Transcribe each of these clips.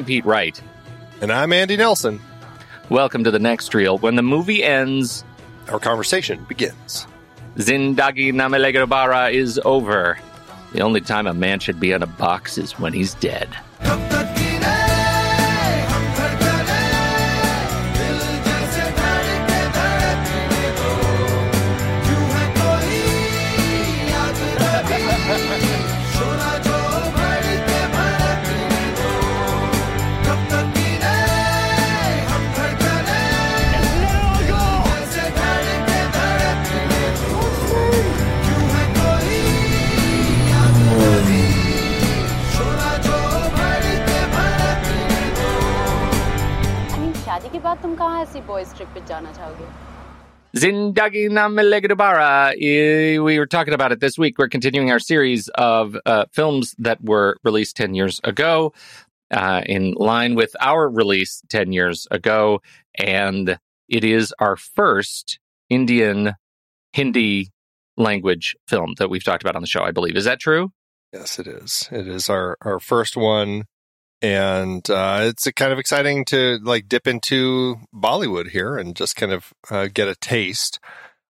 I'm Pete Wright. And I'm Andy Nelson. Welcome to the next reel. When the movie ends, our conversation begins. Zindagi Na Milegi is over. The only time a man should be in a box is when he's dead. ऐसी boys trip पे जाना चाहोगे Zindagi Na Milegi Dobara. We were talking about it this week. We're continuing our series of uh, films that were released 10 years ago, uh, in line with our release 10 years ago. And it is our first Indian Hindi language film that we've talked about on the show, I believe. Is that true? Yes, it is. It is our, our first one and uh, it's kind of exciting to like dip into Bollywood here and just kind of uh, get a taste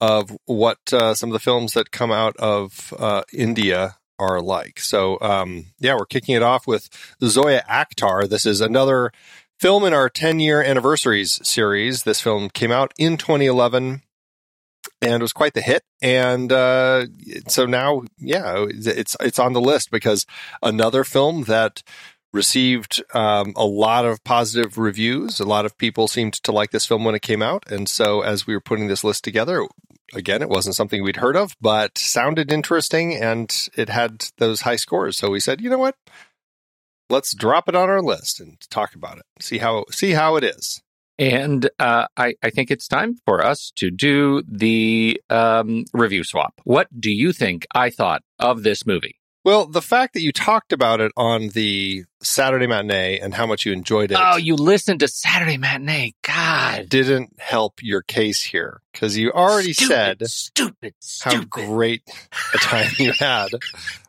of what uh, some of the films that come out of uh, India are like. So um, yeah, we're kicking it off with Zoya Akhtar. This is another film in our 10 year anniversaries series. This film came out in 2011 and was quite the hit. And uh, so now, yeah, it's it's on the list because another film that received um, a lot of positive reviews. A lot of people seemed to like this film when it came out. And so, as we were putting this list together, again, it wasn't something we'd heard of, but sounded interesting and it had those high scores. So we said, you know what? Let's drop it on our list and talk about it. See how see how it is. And uh, I, I, think it's time for us to do the um, review swap. What do you think I thought of this movie? Well, the fact that you talked about it on the Saturday matinee and how much you enjoyed it. Oh, you listened to Saturday matinee. God. Didn't help your case here because you already stupid, said stupid, stupid. how great a time you had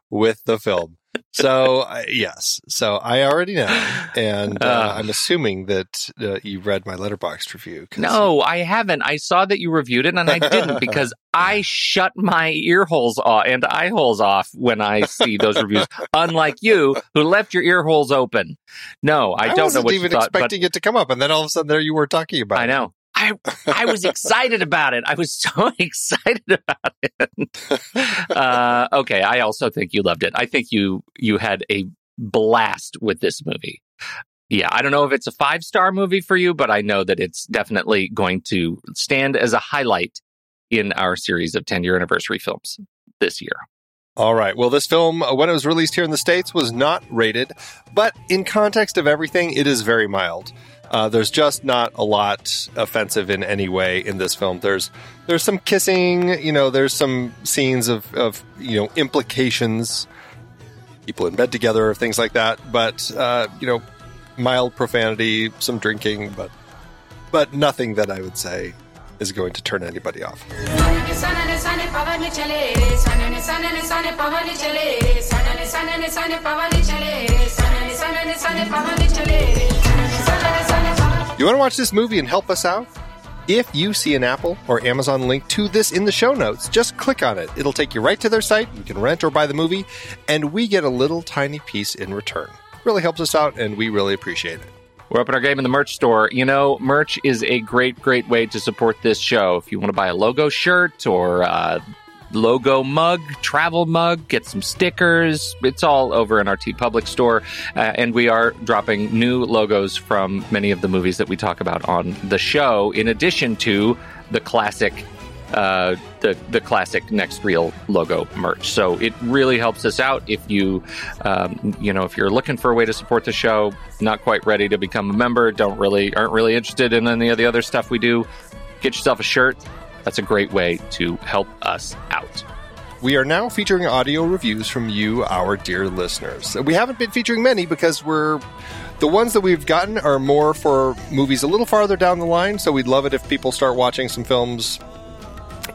with the film. So uh, yes, so I already know, and uh, Uh. I'm assuming that uh, you read my Letterboxd review. No, I haven't. I saw that you reviewed it and I didn't because I shut my ear holes off and eye holes off when I see those reviews. Unlike you, who left your ear holes open. No, I, don't know what even you thought, but expecting it to come up, and then all of a sudden there you were talking about. I know. I I was excited about it. I was so excited about it. Uh, okay, I also think you loved it. I think you you had a blast with this movie. Yeah, I don't know if it's a five star movie for you, but I know that it's definitely going to stand as a highlight in our series of 10 year anniversary films this year. All right. Well, this film, uh, when it was released here in the States, was not rated, but in context of everything, it is very mild. Uh, there's just not a lot offensive in any way in this film. There's there's some kissing, you know, there's some scenes of, of you know implications, people in bed together, things like that. But uh, you know, mild profanity, some drinking, but but nothing that I would say is going to turn anybody off. You want to watch this movie and help us out? If you see an Apple or Amazon link to this in the show notes, just click on it. It'll take you right to their site. You can rent or buy the movie, and we get a little tiny piece in return. Really helps us out, and we really appreciate it. We're up in our game in the merch store. You know, merch is a great, great way to support this show. If you want to buy a logo shirt or a logo mug, travel mug, get some stickers, it's all over in our TeePublic store. Uh, and we are dropping new logos from many of the movies that we talk about on the show, in addition to the classic uh, the the classic Next Reel logo merch. So it really helps us out if you um, you know if you're looking for a way to support the show, not quite ready to become a member, don't really aren't really interested in any of the other stuff we do. Get yourself a shirt. That's a great way to help us out. We are now featuring audio reviews from you, our dear listeners. We haven't been featuring many because we're the ones that we've gotten are more for movies a little farther down the line. So we'd love it if people start watching some films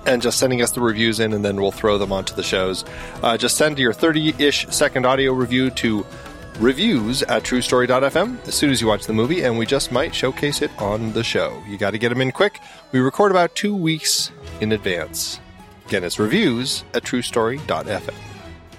and just sending us the reviews in, and then we'll throw them onto the shows. Uh, just send your 30 ish second audio review to reviews at truestory.fm as soon as you watch the movie, and we just might showcase it on the show. You got to get them in quick. We record about two weeks in advance. Again, it's reviews at truestory.fm.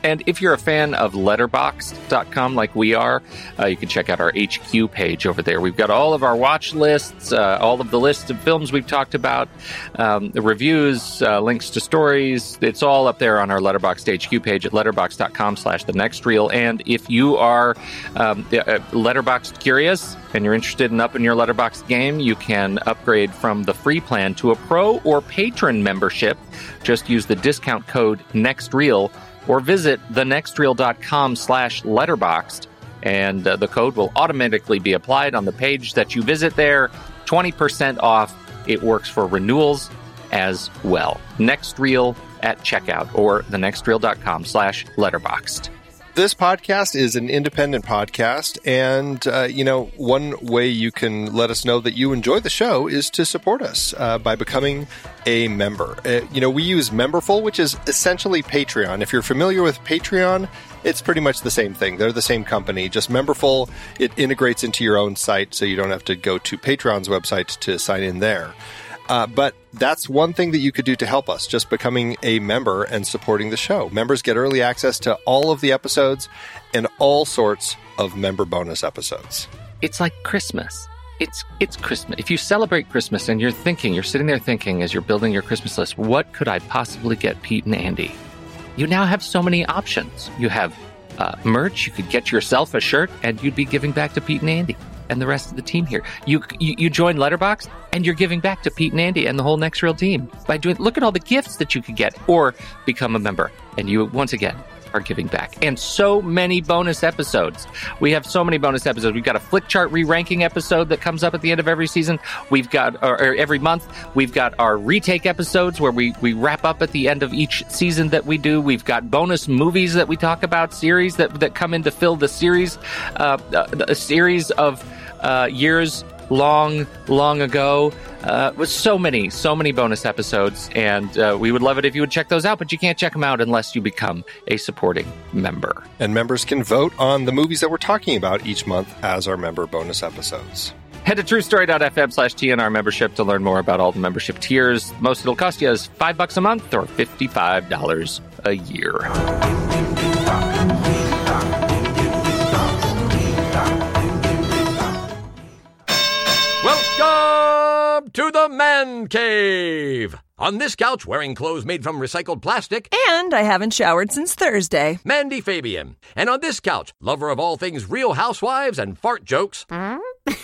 And if you're a fan of letterboxd.com like we are, uh, you can check out our HQ page over there. We've got all of our watch lists, uh, all of the lists of films we've talked about, um, the reviews, uh, links to stories. It's all up there on our Letterboxd HQ page at letterboxd.com slash the next reel. And if you are um, uh, Letterboxd curious and you're interested in upping your Letterboxd game, you can upgrade from the free plan to a pro or patron membership. Just use the discount code NEXTREEL or visit thenextreel.com slash letterboxd and uh, the code will automatically be applied on the page that you visit there. 20% off. It works for renewals as well. Next reel at checkout or thenextreel.com slash letterboxd This podcast is an independent podcast, and uh, you know one way you can let us know that you enjoy the show is to support us uh, by becoming a member. Uh, you know we use Memberful, which is essentially Patreon. If you're familiar with Patreon, it's pretty much the same thing. They're the same company. Just Memberful, it integrates into your own site, so you don't have to go to Patreon's website to sign in there. Uh, but that's one thing that you could do to help us, just becoming a member and supporting the show. Members get early access to all of the episodes and all sorts of member bonus episodes. it's like christmas. It's it's christmas. If you celebrate christmas and you're thinking you're sitting there thinking as you're building your christmas list what could i possibly get pete and andy? You now have so many options. You have uh, merch. You could get yourself a shirt and you'd be giving back to pete and andy and the rest of the team here you you, you join Letterboxd and you're giving back to pete and andy and the whole Next Reel team by doing look at all the gifts that you could get or become a member and you once again are giving back. And so many bonus episodes. We have so many bonus episodes. We've got a Flickchart re ranking episode that comes up at the end of every season. We've got, or, or every month, we've got our retake episodes where we, we wrap up at the end of each season that we do. We've got bonus movies that we talk about, series that, that come in to fill the series, uh, a series of uh, years long, long ago. uh, with so many, so many bonus episodes. And uh, we would love it if you would check those out, but you can't check them out unless you become a supporting member. And members can vote on the movies that we're talking about each month as our member bonus episodes. Head to truestory.fm slash TNR membership to learn more about all the membership tiers. Most it'll cost you is five bucks a month or $55 a year. Welcome to the Man Cave. On this couch, wearing clothes made from recycled plastic, And I haven't showered since Thursday. Mandy Fabian. And on this couch, lover of all things real housewives and fart jokes, hmm?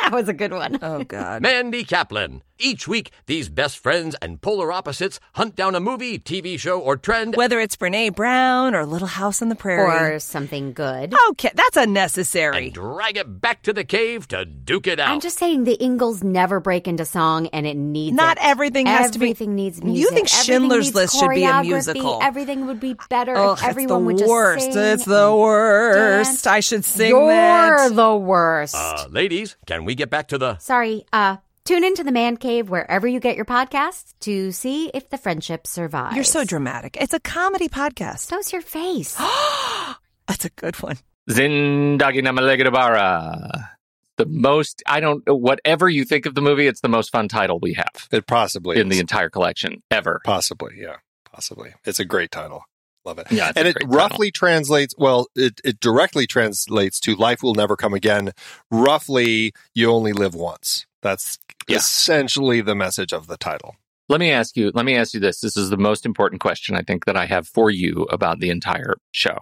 That was a good one. Oh, God. Mandy Kaplan. Each week, these best friends and polar opposites hunt down a movie, TV show, or trend. Whether it's Brene Brown or Little House on the Prairie. Or something good. Okay, that's unnecessary. and drag it back to the cave to duke it out. I'm just saying the Ingalls never break into song and it needs Not it. everything has to be- Everything needs You think Everything Schindler's List should be a musical. Everything would be better Oh, if everyone it's would the just worst. sing It's the and worst. I should sing You're that. the worst. Uh, ladies, can we get back to the. Sorry, uh, tune into the Man Cave wherever you get your podcasts to see if the friendship survives. You're so dramatic. It's a comedy podcast. So's your face. That's a good one. Zindagi Na Milegi Dobara. The most, I don't, whatever you think of the movie, it's the most fun title we have It possibly in the entire collection ever. Possibly, yeah. Possibly. It's a great title. Love it. Yeah, and it roughly translates, well, it, it directly translates to life will never come again. Roughly, you only live once. That's Yeah. essentially the message of the title. Let me ask you, let me ask you this. This is the most important question I think that I have for you about the entire show.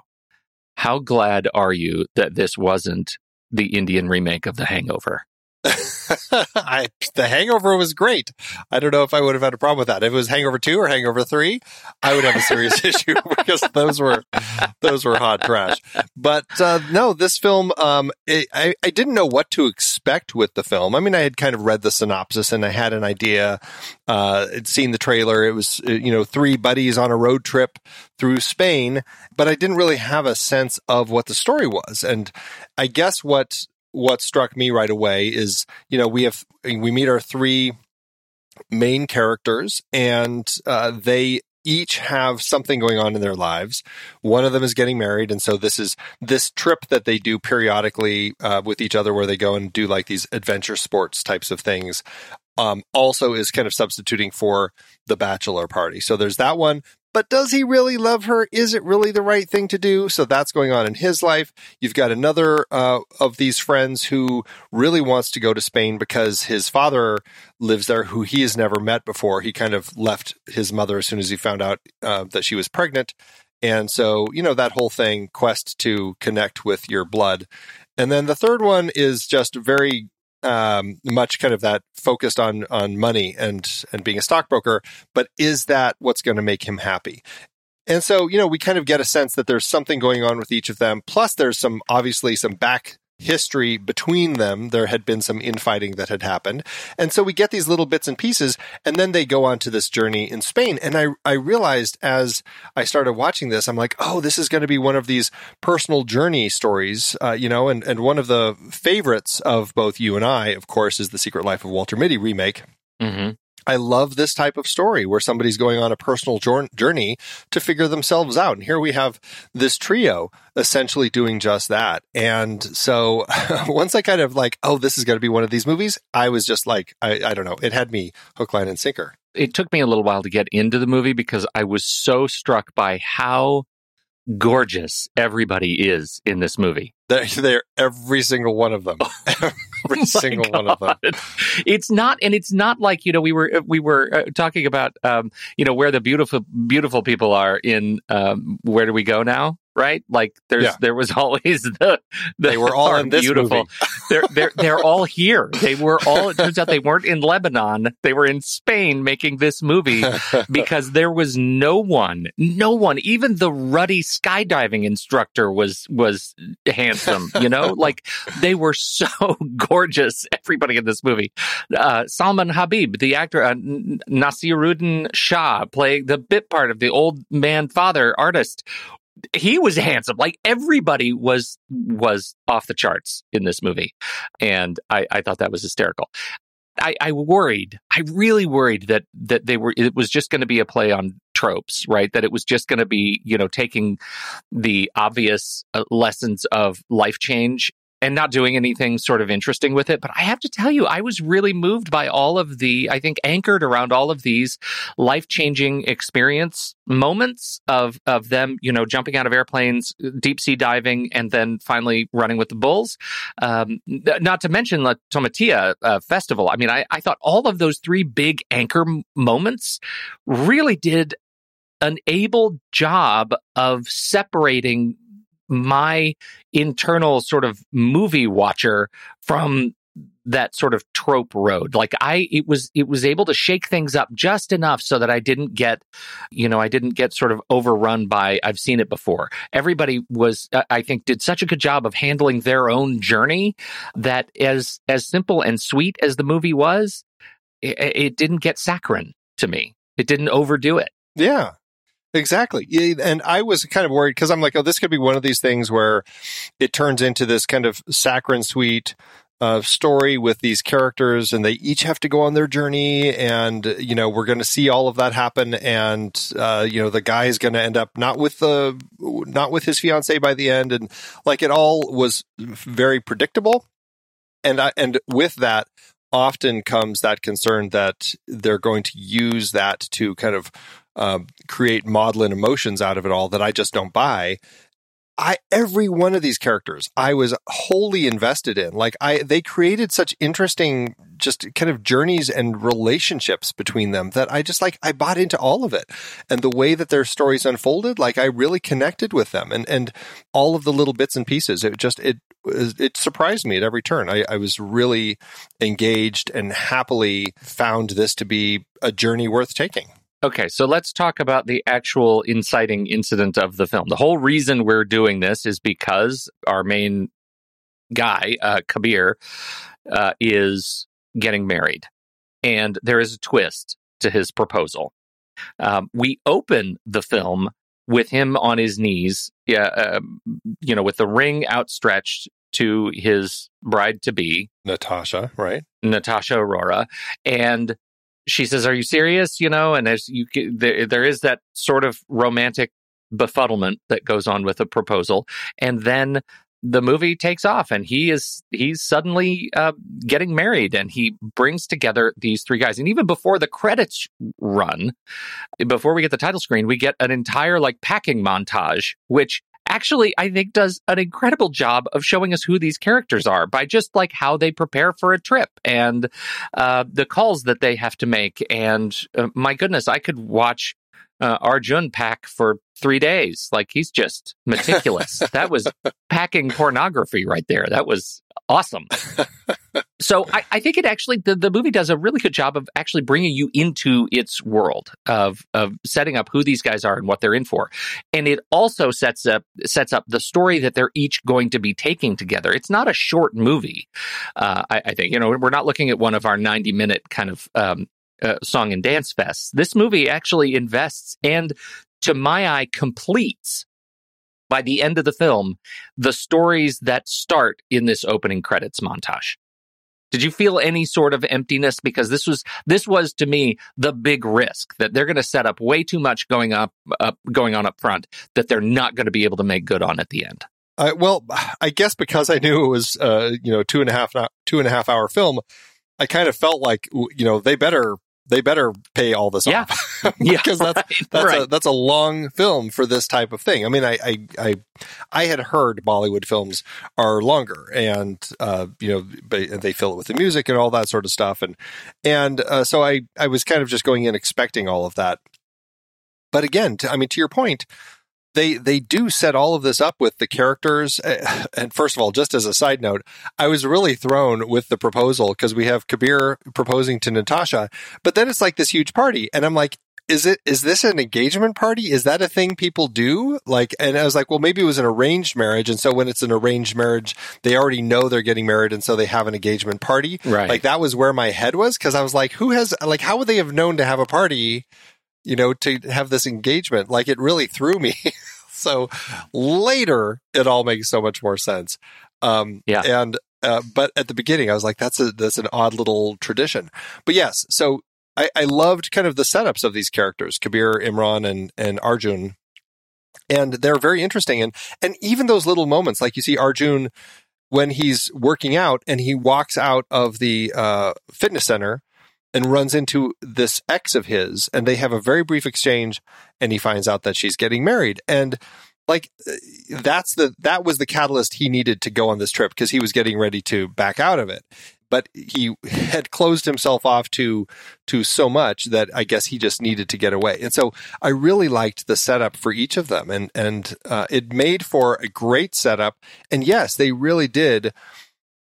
How glad are you that this wasn't the Indian remake of The Hangover? I, the Hangover was great. I don't know if I would have had a problem with that. If it was Hangover Two or Hangover Three, I would have a serious issue because those were those were hot trash. But uh, no, this film, um, it, I I didn't know what to expect with the film. I mean, I had kind of read the synopsis and I had an idea. Uh, I'd seen the trailer. It was uh, you know three buddies on a road trip through Spain, but I didn't really have a sense of what the story was. And I guess what what struck me right away is you know we have we meet our three main characters and uh, they each have something going on in their lives. One of them is getting married. And so this is this trip that they do periodically uh, with each other where they go and do like these adventure sports types of things um, also is kind of substituting for the bachelor party. So there's that one but does he really love her? Is it really the right thing to do? So that's going on in his life. You've got another uh, of these friends who really wants to go to Spain because his father lives there, who he has never met before. He kind of left his mother as soon as he found out uh, that she was pregnant. And so, you know, that whole thing, quest to connect with your blood. And then the third one is just very um, much kind of that focused on on money and and being a stockbroker. But is that what's going to make him happy? And so, you know, we kind of get a sense that there's something going on with each of them. Plus, there's some obviously some back history between them. There had been some infighting that had happened. And so we get these little bits and pieces, and then they go on to this journey in Spain. And I, I realized as I started watching this, I'm like, oh, this is going to be one of these personal journey stories, uh, you know, and, and one of the favorites of both you and I, of course, is The Secret Life of Walter Mitty remake. Mm-hmm. I love this type of story where somebody's going on a personal journey to figure themselves out. And here we have this trio essentially doing just that. And so once I kind of like, oh, this is going to be one of these movies, I was just like, I, I don't know, it had me hook, line, and sinker. It took me a little while to get into the movie because I was so struck by how gorgeous everybody is in this movie. They're, they're every single one of them. every My single one of them. It's not, and it's not like you know we were we were uh, talking about um, you know where the beautiful beautiful people are in um, where do we go now? Right? Like there's Yeah. there was always the, the They were all in this beautiful. movie. they're they're they're all here. They were all. It turns out they weren't in Lebanon. They were in Spain making this movie because there was no one, no one, even the ruddy skydiving instructor was was handsome. You know, like they were so gorgeous. Everybody in this movie, uh, Salman Habib, the actor, uh, Nasiruddin Shah, playing the bit part of the old man father artist. He was handsome. Like everybody was was off the charts in this movie, and I, I thought that was hysterical. I, I worried. I really worried that that they were. It was just going to be a play on tropes, right? That it was just going to be, you know, taking the obvious uh, lessons of life change and not doing anything sort of interesting with it. But I have to tell you, I was really moved by all of the, I think, anchored around all of these life changing experience moments of of them, you know, jumping out of airplanes, deep sea diving, and then finally running with the bulls. Um, not to mention the Tomatina uh, festival. I mean, I, I thought all of those three big anchor moments really did an able job of separating my internal sort of movie watcher from that sort of trope road. Like i it was it was able to shake things up just enough so that i didn't get you know i didn't get sort of overrun by i've seen it before. Everybody was i think did such a good job of handling their own journey that as as simple and sweet as the movie was it, it didn't get saccharine to me. It didn't overdo it. Yeah, exactly. And I was kind of worried because I'm like, oh, this could be one of these things where it turns into this kind of saccharine sweet uh, story with these characters, and they each have to go on their journey, and you know we're going to see all of that happen, and uh, you know the guy is going to end up not with the not with his fiance by the end, and like it all was very predictable, and I and with that often comes that concern that they're going to use that to kind of um, create maudlin emotions out of it all that I just don't buy. I every one of these characters I was wholly invested in. Like I they created such interesting just kind of journeys and relationships between them that I just like I bought into all of it. And the way that their stories unfolded, like I really connected with them and and all of the little bits and pieces. It just it it surprised me at every turn. I, I was really engaged and happily found this to be a journey worth taking. Okay, so let's talk about the actual inciting incident of the film. The whole reason we're doing this is because our main guy, uh, Kabir, uh, is getting married, and there is a twist to his proposal. Um, we open the film with him on his knees, yeah, um, you know, with the ring outstretched to his bride to be, Natasha, right? Natasha Arora, and she says, "Are you serious?" You know, and there's you there, there is that sort of romantic befuddlement that goes on with a proposal, and then the movie takes off, and he is he's suddenly uh, getting married, and he brings together these three guys, and even before the credits run, before we get the title screen, we get an entire like packing montage, which actually I think does an incredible job of showing us who these characters are by just like how they prepare for a trip and uh, the calls that they have to make. And uh, my goodness, I could watch uh, Arjun pack for three days. Like he's just meticulous. that was packing pornography right there. That was awesome. so I, I think it actually the, the movie does a really good job of actually bringing you into its world of of setting up who these guys are and what they're in for, and it also sets up sets up the story that they're each going to be taking together. It's not a short movie. Uh, I, I think you know we're not looking at one of our ninety minute kind of um, uh, song and dance fests. This movie actually invests and, to my eye, completes by the end of the film the stories that start in this opening credits montage. Did you feel any sort of emptiness because this was this was to me the big risk that they're going to set up way too much going up, up going on up front that they're not going to be able to make good on at the end. Uh, well, I guess because I knew it was uh, you know two and a half two and a half hour film, I kind of felt like you know they better they better pay all this Yeah. off Yeah, because that's right, that's a right. that's a long film for this type of thing. I mean, I I I, I had heard Bollywood films are longer, and uh, you know but they fill it with the music and all that sort of stuff, and and uh, so I I was kind of just going in expecting all of that. But again, to, I mean, to your point, they they do set all of this up with the characters. eh, And first of all, just as a side note, I was really thrown with the proposal because we have Kabir proposing to Natasha, but then it's like this huge party, and I'm like. Is it is this an engagement party? Is that a thing people do? Like, and I was like, well, maybe it was an arranged marriage, and so when it's an arranged marriage, they already know they're getting married, and so they have an engagement party. Right. Like that was where my head was because I was like, who has like how would they have known to have a party you know, to have this engagement. Like it really threw me. so later, it all makes so much more sense. Um, Yeah. And Uh, but at the beginning, I was like, that's a that's an odd little tradition. But yes, so I, I loved kind of the setups of these characters, Kabir, Imran, and and Arjun, and they're very interesting. And and even those little moments, like you see Arjun when he's working out and he walks out of the uh, fitness center and runs into this ex of his, and they have a very brief exchange, and he finds out that she's getting married, and like uh, that's the that was the catalyst he needed to go on this trip because he was getting ready to back out of it but he had closed himself off to to so much that I guess he just needed to get away. And so I really liked the setup for each of them, and and uh, it made for a great setup. And yes, they really did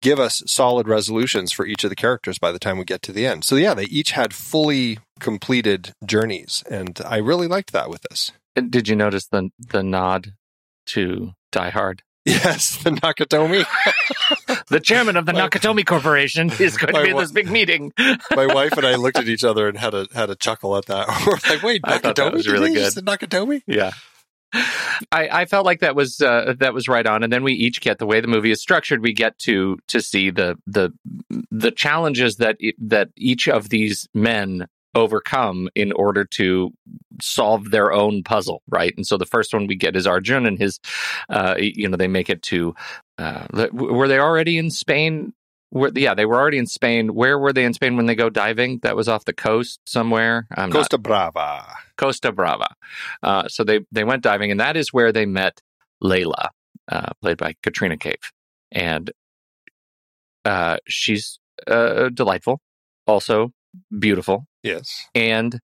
give us solid resolutions for each of the characters by the time we get to the end. So yeah, they each had fully completed journeys, and I really liked that with this. And Did you notice the the nod to Die Hard? Yes, the Nakatomi. The chairman of the My- Nakatomi Corporation is going to be in this big meeting. My wife and I looked at each other and had a had a chuckle at that. We're like, wait, Nakatomi? was really good. just Nakatomi? Yeah. I, I felt like that was uh, that was right on, and then we each get the way the movie is structured. We get to to see the the the challenges that that each of these men overcome in order to solve their own puzzle, right? And so the first one we get is Arjun and his, uh, you know, they make it to. Uh, were they already in Spain? Were, yeah, they were already in Spain. Where were they in Spain when they go diving? That was off the coast somewhere. I'm not Costa Brava. Costa Brava. Uh, so they they went diving, and that is where they met Layla, uh, played by Katrina Kaif, and uh, she's uh, delightful, also beautiful, Yes. and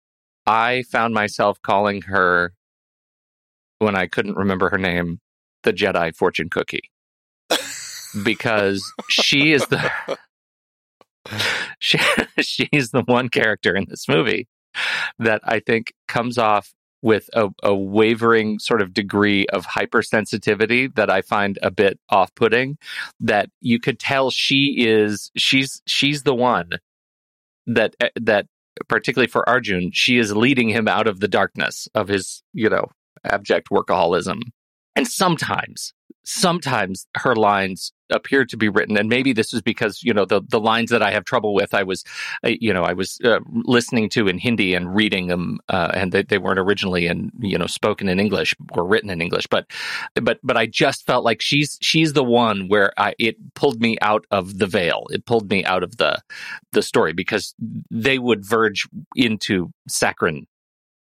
I found myself calling her when I couldn't remember her name, the Jedi fortune cookie, because she is the she, she's the one character in this movie that I think comes off with a, a wavering sort of degree of hypersensitivity that I find a bit off-putting. That you could tell she is she's she's the one that eh, that particularly for Arjun, she is leading him out of the darkness of his you know abject workaholism. And sometimes, sometimes her lines appear to be written, and maybe this is because you know the the lines that I have trouble with. I was, you know, I was uh, listening to in Hindi and reading them, uh, and they, they weren't originally in you know spoken in English or written in English. But but but I just felt like she's she's the one where I it pulled me out of the veil. It pulled me out of the the story because they would verge into saccharine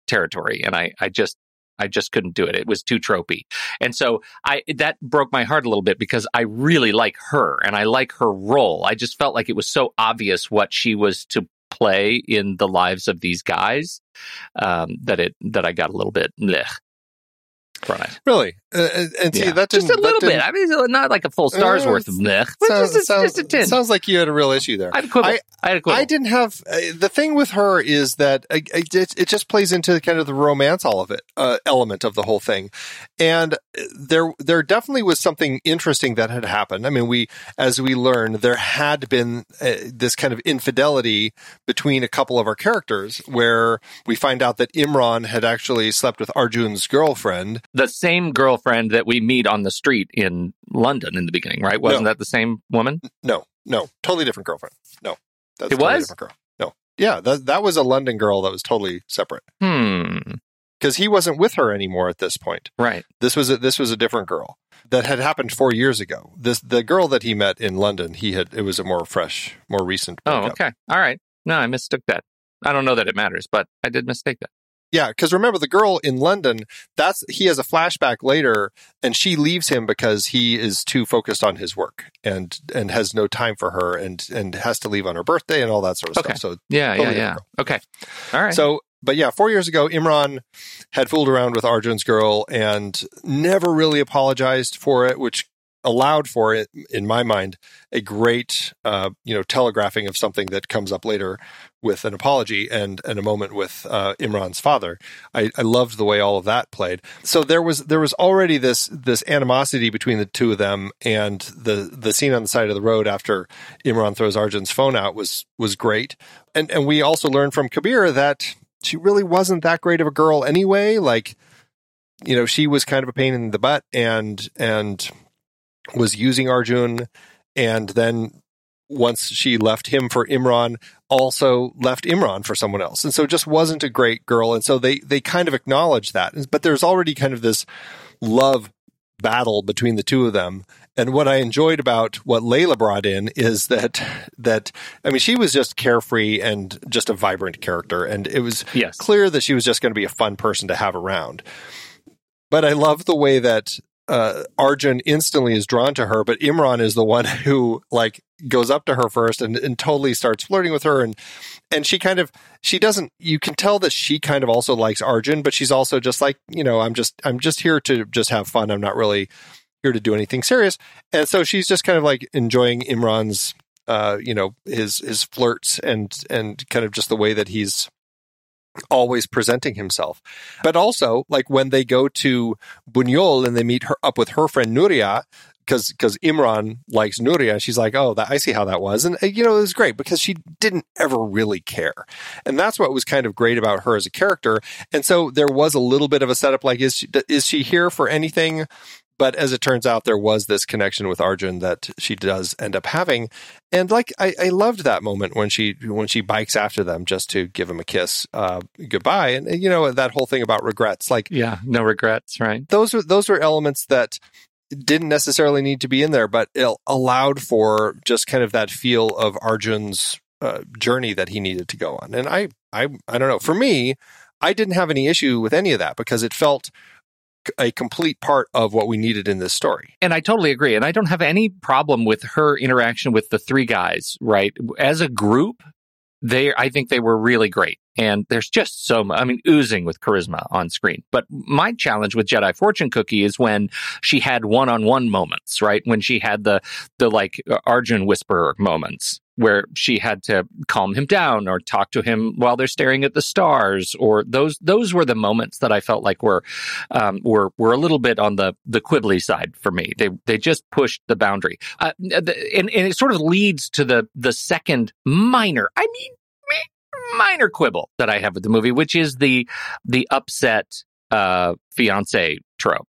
territory, and I I just I just couldn't do it. It was too tropey. And so I that broke my heart a little bit because I really like her and I like her role. I just felt like it was so obvious what she was to play in the lives of these guys um, that it that I got a little bit blech from. Really? Uh, and- and see, Yeah. that just a little bit. I mean, not like a full star's Uh, worth of blech, but sounds, just, a, sounds- just a tin. sounds like you had a real issue there. I had a quibble. I- I, had a quibble. I didn't have uh, the thing with her is that uh, it, it just plays into kind of the romance, all of it, uh, element of the whole thing, and there there definitely was something interesting that had happened. I mean, we as we learned, there had been uh, this kind of infidelity between a couple of our characters, where we find out that Imran had actually slept with Arjun's girlfriend. The same girlfriend that we meet on the street in London in the beginning, right? Wasn't No. that the same woman? No, no, totally different girlfriend. No, that's It a totally was? different girl. No, yeah, that that was a London girl that was totally separate. Hmm. because he wasn't with her anymore at this point. Right. This was a, this was a different girl that had happened four years ago. This the girl that he met in London. He had it was a more fresh, more recent. Oh, okay. All right. No, I mistook that. I don't know that it matters, but I did mistake that. Yeah, because remember the girl in London. That's he has a flashback later, and she leaves him because he is too focused on his work and and has no time for her, and and has to leave on her birthday and all that sort of Okay. stuff. So Yeah, Totally yeah, yeah. different Okay. All right. So, but yeah, four years ago, Imran had fooled around with Arjun's girl and never really apologized for it, which allowed for it, in my mind, a great, uh, you know, telegraphing of something that comes up later with an apology and, and a moment with uh, Imran's father. I, I loved the way all of that played. So there was there was already this this animosity between the two of them, and the the scene on the side of the road after Imran throws Arjun's phone out was was great. And and we also learned from Kabir that she really wasn't that great of a girl anyway. Like, you know, she was kind of a pain in the butt and and was using Arjun and then once she left him for Imran, also left Imran for someone else, and so just wasn't a great girl. And so they they kind of acknowledge that, but there's already kind of this love battle between the two of them. And what I enjoyed about what Layla brought in is that that I mean she was just carefree and just a vibrant character, and it was Yes. clear that she was just going to be a fun person to have around. But I love the way that uh, Arjun instantly is drawn to her, but Imran is the one who like goes up to her first and, and totally starts flirting with her, and and she kind of she doesn't. You can tell that she kind of also likes Arjun, but she's also just like you know I'm just I'm just here to just have fun. I'm not really here to do anything serious, and so she's just kind of like enjoying Imran's uh, you know his his flirts and and kind of just the way that he's always presenting himself. But also, like when they go to Buñol and they meet her up with her friend Nuria, because because Imran likes Nuria, she's like, oh, that, I see how that was, and uh, you know it was great because she didn't ever really care, and that's what was kind of great about her as a character. And so there was a little bit of a setup, like is she, is she here for anything? But as it turns out, there was this connection with Arjun that she does end up having, and like I, I loved that moment when she when she bikes after them just to give him a kiss uh, goodbye, and, and you know that whole thing about regrets, like Yeah, no regrets, right? those are those are elements that didn't necessarily need to be in there, but it allowed for just kind of that feel of Arjun's uh, journey that he needed to go on. And I, I, I don't know. For me, I didn't have any issue with any of that because it felt a complete part of what we needed in this story. And I totally agree. And I don't have any problem with her interaction with the three guys, right? As a group, they, I think they were really great. And there's just so much, I mean, oozing with charisma on screen. But my challenge with Jedi Fortune Cookie is when she had one on one moments, right? When she had the, the like Arjun whisperer moments where she had to calm him down or talk to him while they're staring at the stars or those those were the moments that I felt like were um, were were a little bit on the the quibbly side for me. They they just pushed the boundary, uh, the, and and it sort of leads to the the second minor. I mean. Mi- Minor quibble that I have with the movie, which is the the upset uh, fiance trope.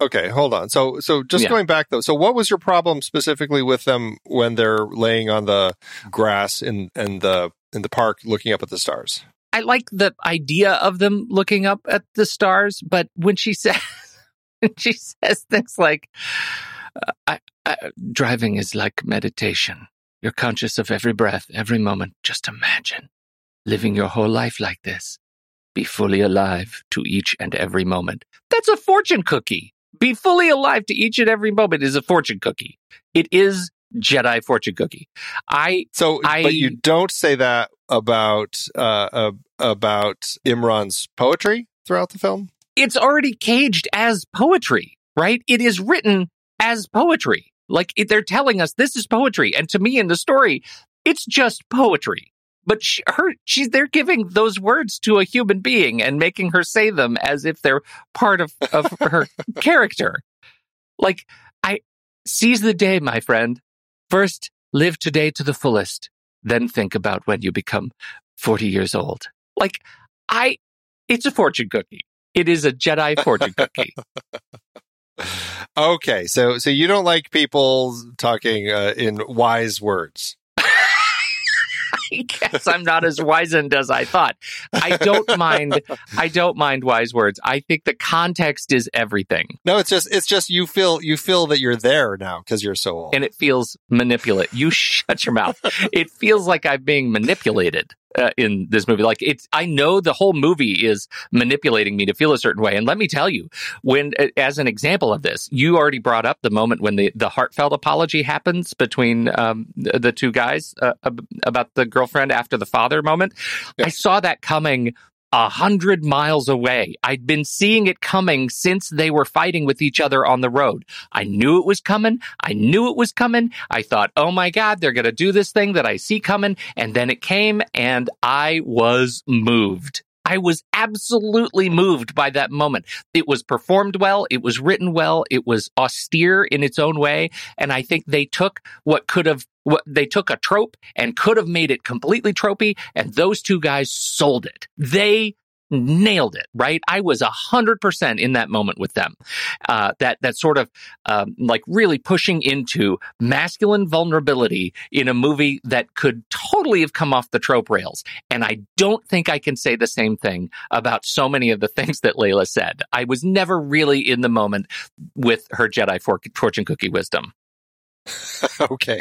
Okay, hold on. So, so just Yeah. going back though. So, what was your problem specifically with them when they're laying on the grass in in the in the park, looking up at the stars? I like the idea of them looking up at the stars, but when she says she says things like uh, I, I, driving is like meditation. You're conscious of every breath, every moment. Just imagine living your whole life like this. Be fully alive to each and every moment. That's a fortune cookie. Be fully alive to each and every moment is a fortune cookie. It is Jedi fortune cookie. I So, I- but you don't say that about uh, uh about Imran's poetry throughout the film. it's already caged as poetry, right? It is written as poetry. Like it, they're telling us this is poetry, and to me in the story, it's just poetry. But she, her, she's they're giving those words to a human being and making her say them as if they're part of of her character. Like I seize the day, my friend. First, live today to the fullest. Then think about when you become forty years old. Like I, it's a fortune cookie. It is a Jedi fortune cookie. Okay, so so you don't like people talking uh, in wise words. I guess I'm not as wizened as I thought. I don't mind. I don't mind wise words. I think the context is everything, No, it's just it's just you feel you feel that you're there now because you're so old. and it feels manipulate. You shut your mouth. It feels like I'm being manipulated uh, in this movie. Like it's. I know the whole movie is manipulating me to feel a certain way. And let me tell you, when as an example of this, you already brought up the moment when the the heartfelt apology happens between um, the the two guys uh, about the girlfriend after the father moment. I saw that coming a hundred miles away. I'd been seeing it coming since they were fighting with each other on the road. I knew it was coming. I knew it was coming. I thought, oh my God, they're going to do this thing that I see coming. And then it came and I was moved. I was absolutely moved by that moment. It was performed well. It was written well. It was austere in its own way. And I think they took what could have, they took a trope and could have made it completely tropey. And those two guys sold it. They nailed it. Right, I was a hundred percent in that moment with them. Uh, that that sort of um, like really pushing into masculine vulnerability in a movie that could totally have come off the trope rails. And I don't think I can say the same thing about so many of the things that Layla said. I was never really in the moment with her Jedi for- and cookie wisdom. okay.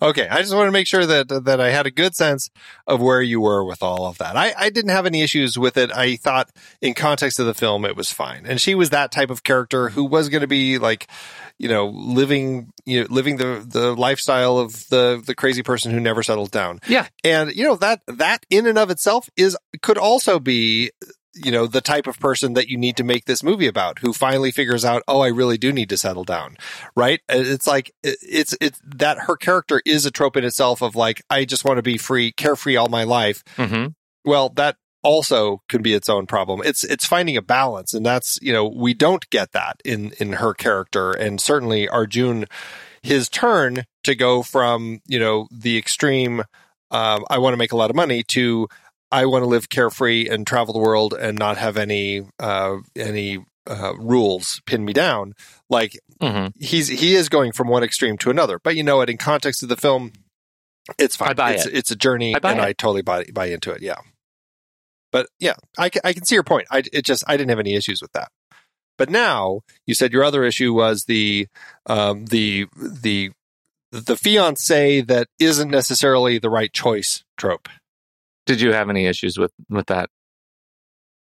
Okay, I just want to make sure that that I had a good sense of where you were with all of that. I, I didn't have any issues with it. I thought, in context of the film, it was fine. And she was that type of character who was going to be like, you know, living you know living the the lifestyle of the the crazy person who never settled down. Yeah. And you know that that in and of itself is could also be you know the type of person that you need to make this movie about who finally figures out oh i really do need to settle down right? It's like it's it's that her character is a trope in itself of like i just want to be free carefree all my life. Mm-hmm. well that also can be its own problem. It's it's finding a balance and that's you know we don't get that in in her character and certainly arjun his turn to go from you know the extreme um, i want to make a lot of money to I want to live carefree and travel the world and not have any uh, any uh, rules pin me down. Like Mm-hmm. he's he is going from one extreme to another. But you know what? In context of the film, it's fine. I buy it's, it. it's a journey, I and it. I totally buy buy into it. Yeah. But yeah, I can, I can see your point. I it just I didn't have any issues with that. But now you said your other issue was the um, the the the fiance that isn't necessarily the right choice trope. Did you have any issues with with that?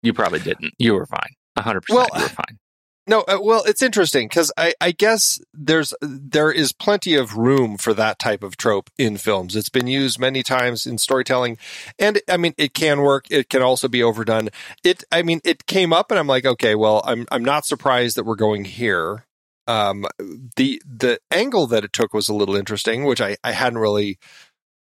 You probably didn't. You were fine. 100% Well, percent. You were fine. No, uh, well, it's interesting because I, I guess there's there is plenty of room for that type of trope in films. It's been used many times in storytelling, and I mean, it can work. It can also be overdone. It, I mean, it came up, and I'm like, okay, well, I'm I'm not surprised that we're going here. Um, the the angle that it took was a little interesting, which I I hadn't really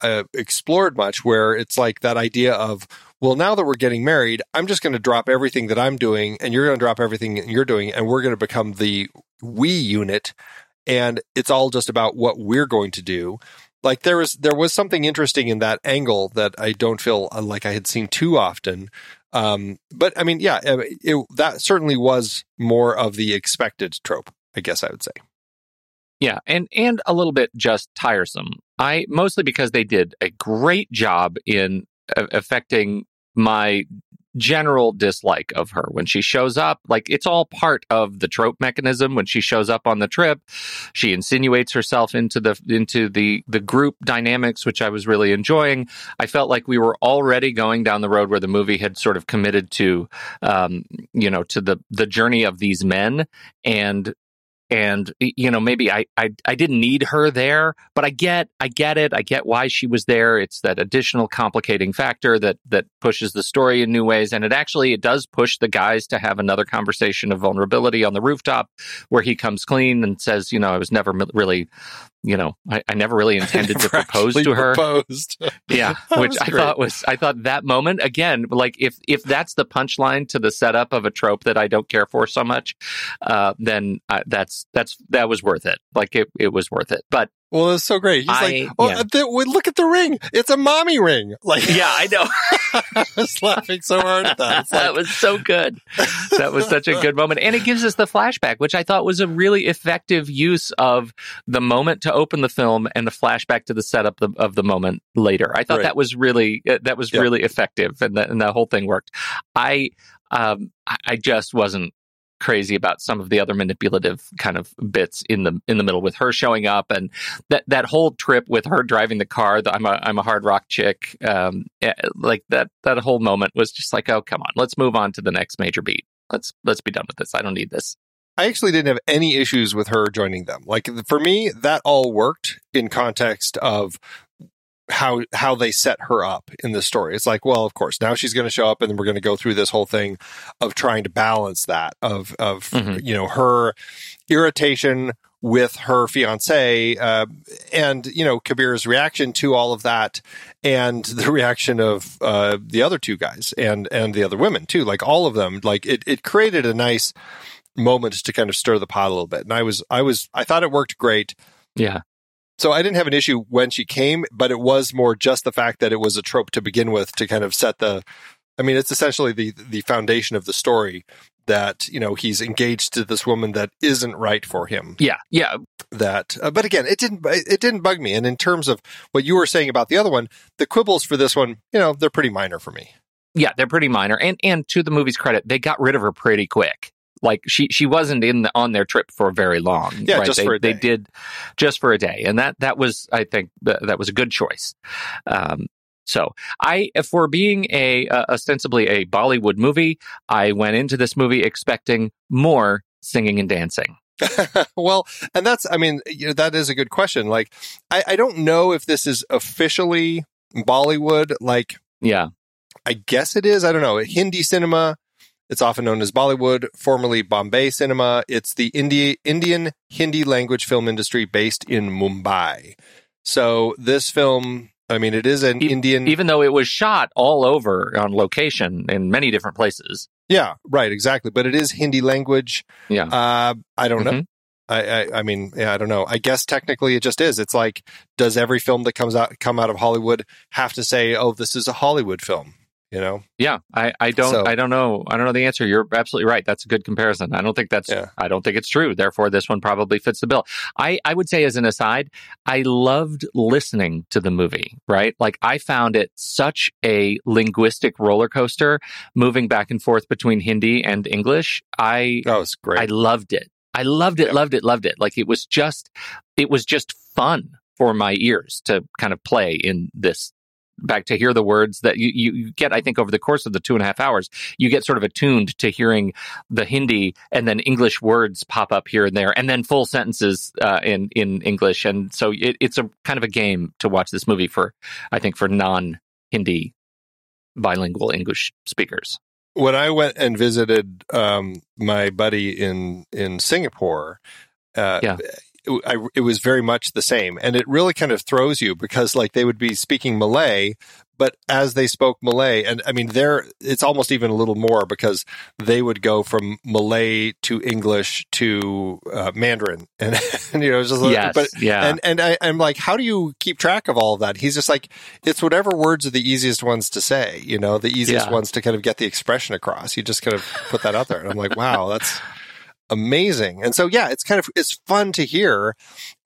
uh, explored much. Where it's like that idea of well, now that we're getting married, I'm just going to drop everything that I'm doing, and you're going to drop everything you're doing, and we're going to become the we unit, and it's all just about what we're going to do. Like there was there was something interesting in that angle that I don't feel uh, like I had seen too often. Um, but I mean, yeah, it, it, that certainly was more of the expected trope. I guess I would say. Yeah, and and a little bit just tiresome. I mostly because they did a great job in affecting my general dislike of her. When she shows up like it's all part of the trope mechanism. When she shows up on the trip she insinuates herself into the into the the group dynamics which I was really enjoying. I felt like we were already going down the road where the movie had sort of committed to um you know to the the journey of these men. And and you know maybe I, I I didn't need her there, but I get I get it. I get why she was there. It's that additional complicating factor that that pushes the story in new ways, and it actually it does push the guys to have another conversation of vulnerability on the rooftop, where he comes clean and says, you know, I was never really, you know, I, I never really intended to propose to her. Proposed. Yeah, which I thought was I thought that moment again, like if if that's the punchline to the setup of a trope that I don't care for so much, uh, then uh, that's that's that was worth it. Like it it was worth it. But Well, it's so great. He's I- like, oh, yeah. the, look at the ring. It's a mommy ring. Like, yeah, I know I was laughing so hard at that. It's that was so good. That was such a good moment, and it gives us the flashback, which I thought was a really effective use of the moment to open the film and the flashback to the setup of, of the moment later. I thought Right. that was really uh, that was Yeah. really effective, and that and that whole thing worked. I um I just wasn't crazy about some of the other manipulative kind of bits in the in the middle with her showing up and that that whole trip with her driving the car the, I'm a I'm a hard rock chick um eh, like that that whole moment was just like oh come on let's move on to the next major beat. Let's let's be done with this. I don't need this. I actually didn't have any issues with her joining them. Like for me, that all worked in context of how how they set her up in the story. It's like, well, of course, now she's going to show up, and then we're going to go through this whole thing of trying to balance that of of Mhm. you know her irritation with her fiance uh, and you know Kabir's reaction to all of that and the reaction of uh, the other two guys and and the other women too like all of them like it, it created a nice moment to kind of stir the pot a little bit and I was I was I thought it worked great yeah so I didn't have an issue when she came, but it was more just the fact that it was a trope to begin with to kind of set the I mean, it's essentially the the foundation of the story that you know he's engaged to this woman that isn't right for him. Yeah, yeah, That, uh, but again, it didn't it didn't bug me. And in terms of what you were saying about the other one, the quibbles for this one, you know, they're pretty minor for me. yeah. They're pretty minor, and and to the movie's credit, they got rid of her pretty quick. Like she she wasn't in the, on their trip for very long. Yeah, right? just they, for a They did just for a day, and that that was I think that, that was a good choice. Um, so I, for being a uh, ostensibly a Bollywood movie, I went into this movie expecting more singing and dancing. well, and that's, I mean, you know, that is a good question. Like, I, I don't know if this is officially Bollywood. Like, Yeah, I guess it is. I don't know. Hindi cinema. It's often known as Bollywood, formerly Bombay cinema. It's the Indi- Indian Hindi language film industry based in Mumbai. So this film, I mean, it is an E- Indian. even though it was shot all over on location in many different places. yeah, right, exactly. But it is Hindi language. Yeah. Uh, I don't know. Mhm. I, I, I mean, yeah, I don't know. I guess technically it just is. It's like, does every film that comes out come out of Hollywood have to say, "Oh, this is a Hollywood film"? You know? Yeah, I, I don't So- I don't know I don't know the answer. You're absolutely right. That's a good comparison. I don't think that's Yeah. I don't think it's true. Therefore, this one probably fits the bill. I I would say as an aside, I loved listening to the movie. Right, like I found it such a linguistic roller coaster, moving back and forth between Hindi and English. I Oh, it's great. I loved it. I loved it, Yeah. loved it, loved it. Like it was just, it was just fun for my ears to kind of play in this. Back to hear the words that you, you, get, I think, over the course of the two and a half hours, you get sort of attuned to hearing the Hindi and then English words pop up here and there, and then full sentences uh, in in English. And so it, it's a kind of a game to watch this movie for, I think, for non Hindi bilingual English speakers. when I went and visited um, my buddy in in Singapore, uh, Yeah. It, I, it was very much the same, and it really kind of throws you because like they would be speaking Malay, but as they spoke Malay, and I mean there, it's almost even a little more because they would go from Malay to English to uh, Mandarin, and, and you know, it's just like- yes, but yeah, and and I, I'm like, how do you keep track of all of that? He's just like, it's whatever words are the easiest ones to say, you know, the easiest Yeah. ones to kind of get the expression across. You just kind of put that out there, and I'm like, wow, that's amazing. And so yeah, it's kind of it's fun to hear,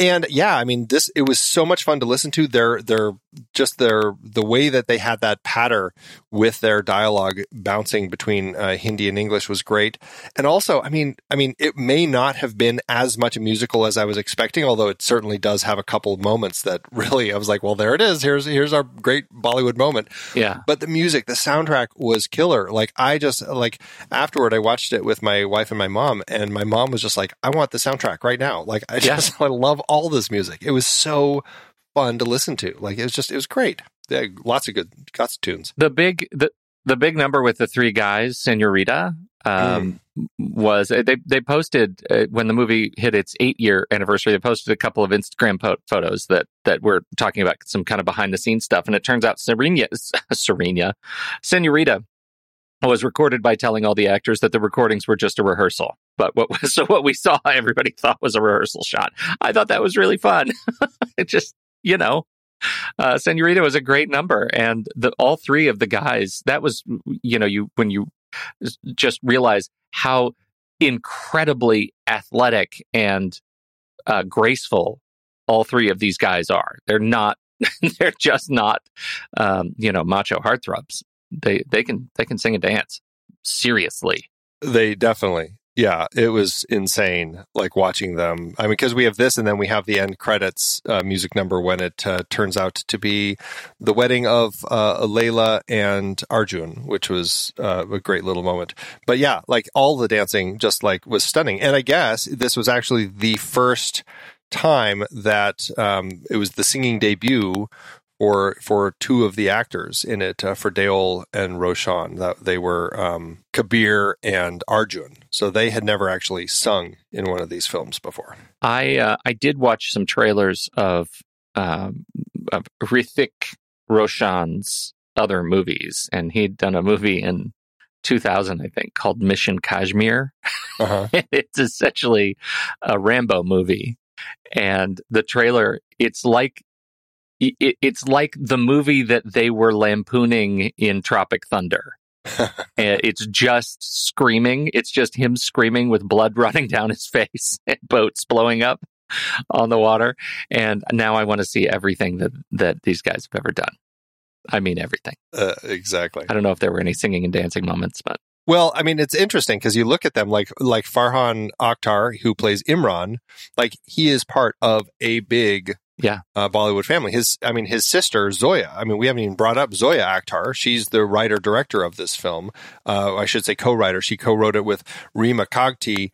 and yeah, I mean, this it was so much fun to listen to. Their their just their the way that they had that patter with their dialogue bouncing between uh, Hindi and English was great. And also, I mean, I mean, it may not have been as much a musical as I was expecting, although it certainly does have a couple of moments that really I was like, well, there it is. Here's here's our great Bollywood moment. yeah. But the music, the soundtrack was killer. Like I just like afterward, I watched it with my wife and my mom, and my mom was just like, "I want the soundtrack right now." Like I Yeah. just I love all this music. It was so fun to listen to. Like it was just it was great. Yeah, lots of good lots of tunes. the big the the big number with the three guys, Senorita, um, was uh, they they posted uh, when the movie hit its eight year anniversary. They posted a couple of Instagram po- photos that that were talking about some kind of behind the scenes stuff, and it turns out Serena Serena Senorita was recorded by telling all the actors that the recordings were just a rehearsal. But what was so what we saw, everybody thought was a rehearsal shot. I thought that was really fun. it just you know uh, Senorita was a great number, and the all three of the guys. That was, you know, you when you just realize how incredibly athletic and uh, graceful all three of these guys are. They're not. They're just not, um, you know, macho heartthrobs. They they can they can sing and dance seriously. They definitely. Yeah, it was insane. Like watching them. I mean, because we have this, and then we have the end credits uh, music number when it uh, turns out to be the wedding of uh, Layla and Arjun, which was uh, a great little moment. But yeah, like all the dancing, just like was stunning. And I guess this was actually the first time that um, it was the singing debut for for two of the actors in it uh, for Deol and Roshan. That they were um, Kabir and Arjun. So they had never actually sung in one of these films before. I uh, I did watch some trailers of um, of Hrithik Roshan's other movies, and he'd done a movie in 2000, I think, called Mission Kashmir. Uh-huh. it's essentially a Rambo movie, and the trailer it's like it, it's like the movie that they were lampooning in Tropic Thunder. it's just screaming. It's just him screaming with blood running down his face and boats blowing up on the water. And now I want to see everything that that these guys have ever done. I mean everything. Uh, exactly. I don't know if there were any singing and dancing moments, but Well, I mean, it's interesting because you look at them like like Farhan Akhtar, who plays Imran, like he is part of a big Yeah. uh, Bollywood family. His, I mean, his sister Zoya. I mean, we haven't even brought up Zoya Akhtar. She's the writer director of this film. Uh, I should say co-writer. She co-wrote it with Rima Kagti,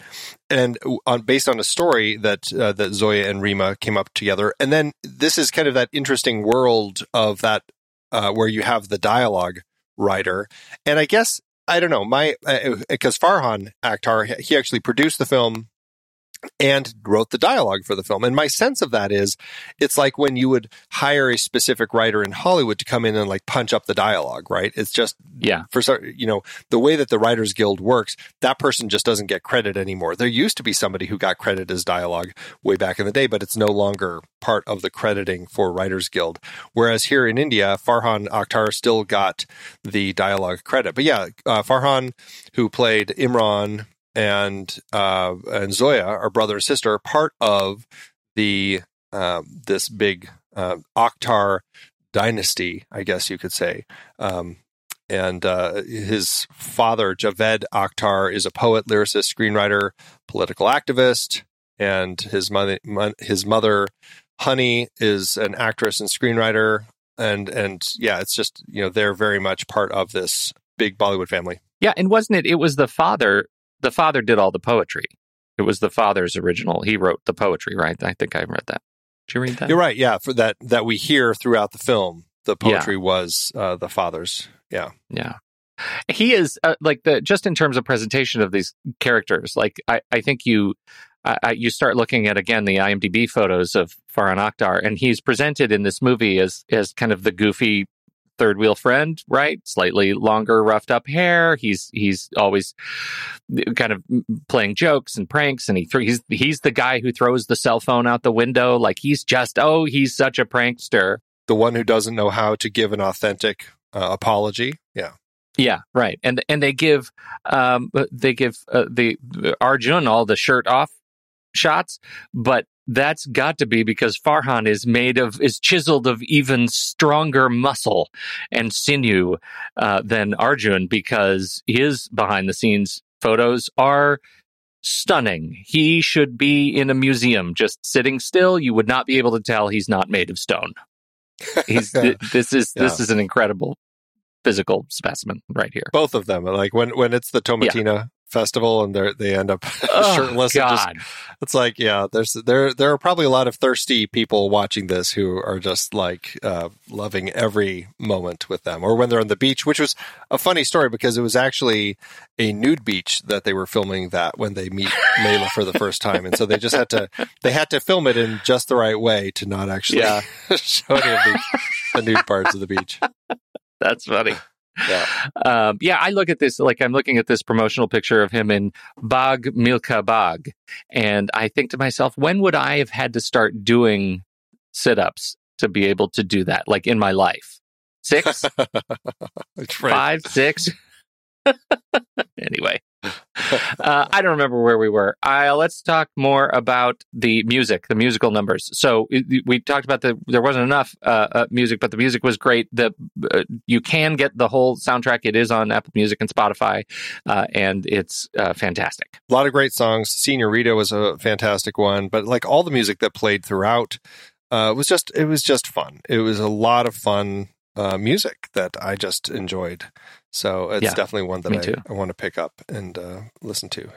and on based on a story that uh, that Zoya and Rima came up together. And then this is kind of that interesting world of that uh, where you have the dialogue writer, and I guess I don't know my because Farhan Akhtar he actually produced the film and wrote the dialogue for the film. And my sense of that is it's like when you would hire a specific writer in Hollywood to come in and like punch up the dialogue, right? It's just yeah. for you know the way that the writers guild works that person just doesn't get credit anymore there used to be somebody who got credit as dialogue way back in the day but it's no longer part of the crediting for writers guild whereas here in india farhan akhtar still got the dialogue credit but yeah uh, farhan who played imran and uh, and zoya our brother and sister are part of the uh, this big uh, dynasty i guess you could say um, and uh, his father, Javed Akhtar, is a poet, lyricist, screenwriter, political activist, and his mother, his mother, Honey, is an actress and screenwriter, and and yeah, it's just you know they're very much part of this big Bollywood family. Yeah, and wasn't it? It was the father. The father did all the poetry. It was the father's original. He wrote the poetry, right? I think I read that. Did you read that? You're right. Yeah, for that that we hear throughout the film, the poetry was uh, the father's. Yeah. Yeah. He is uh, like the just in terms of presentation of these characters. Like I, I think you, I, you start looking at again the IMDb photos of Farhan Akhtar, and he's presented in this movie as as kind of the goofy third wheel friend, right? Slightly longer, roughed up hair. He's he's always kind of playing jokes and pranks, and he th- he's he's the guy who throws the cell phone out the window. Like he's just oh, he's such a prankster. The one who doesn't know how to give an authentic uh, apology. Yeah. Yeah, right. And and they give um they give uh, the Arjun all the shirt off shots, but that's got to be because Farhan is made of is chiseled of even stronger muscle and sinew uh, than Arjun because his behind the scenes photos are stunning. He should be in a museum just sitting still. You would not be able to tell he's not made of stone. He's th- this is Yeah. this is an incredible physical specimen right here. Both of them. Like when when it's the Tomatina festival and they they end up Oh, shirtless. and just- it's like yeah, there's there there are probably a lot of thirsty people watching this who are just like uh, loving every moment with them. Or when they're on the beach, which was a funny story because it was actually a nude beach that they were filming that when they meet Layla for the first time, and so they just had to they had to film it in just the right way to not actually Yeah. show any of the, the nude parts of the beach. That's funny. Yeah. Um, yeah, I look at this like I'm looking at this promotional picture of him in Bhaag Milkha Bhaag, and I think to myself, when would I have had to start doing sit ups to be able to do that? Like in my life, six, five, six. anyway, uh, I don't remember where we were. Uh, let's talk more about the music, the musical numbers. So we- talked about the there wasn't enough uh, uh, music, but the music was great. The uh, you can get the whole soundtrack. It is on Apple Music and Spotify, uh, and it's fantastic. a lot of great songs. Senorita was a fantastic one, but like all the music that played throughout uh, was just it was just fun. It was a lot of fun uh, music that I just enjoyed. So it's Yeah, definitely one that I. I want to pick up and uh, listen to.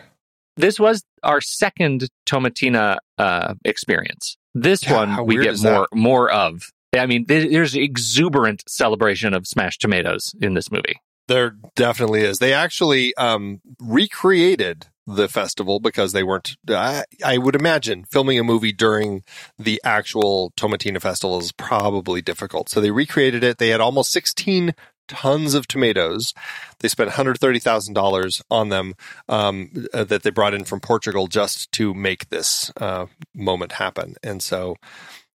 This was our second Tomatina uh, experience. This Yeah, one we get is that? more more of. I mean, there's exuberant celebration of smashed tomatoes in this movie. There definitely is. They actually um, recreated the festival because they weren't. I, I would imagine filming a movie during the actual Tomatina festival is probably difficult. So they recreated it. They had almost 16 tons of tomatoes. They spent $130,000 on them um, uh, that they brought in from Portugal just to make this uh, moment happen. And so,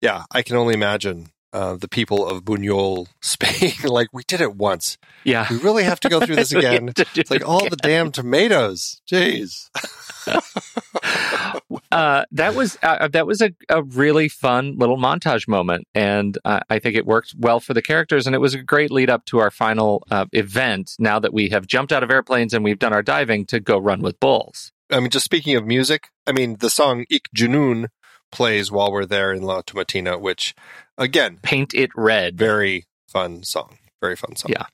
yeah, I can only imagine uh, the people of Buñol, Spain. like we did it once. Yeah. We really have to go through this again. have to do It's like all the damn tomatoes. Jeez. uh, that was uh, that was a, a really fun little montage moment, and uh, I think it worked well for the characters, and it was a great lead up to our final uh, event. Now that we have jumped out of airplanes and we've done our diving to go run with bulls. I mean, just speaking of music, I mean, the song Ik Junoon plays while we're there in La Tomatina, which, again, Paint it red. very fun song. Very fun song. Yeah.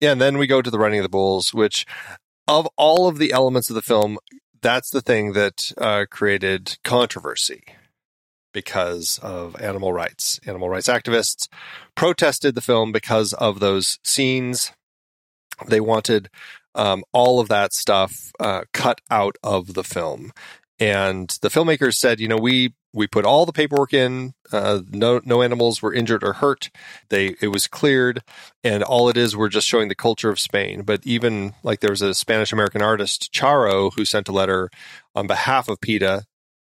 Yeah. And then we go to the running of the bulls, which, of all of the elements of the film, that's the thing that uh, created controversy because of animal rights. Animal rights activists protested the film because of those scenes. They wanted um, all of that stuff uh, cut out of the film. And the filmmakers said, you know, we we put all the paperwork in. Uh, no no animals were injured or hurt. They it was cleared, and all it is we're just showing the culture of Spain. But even like there was a Spanish American artist Charo who sent a letter on behalf of PETA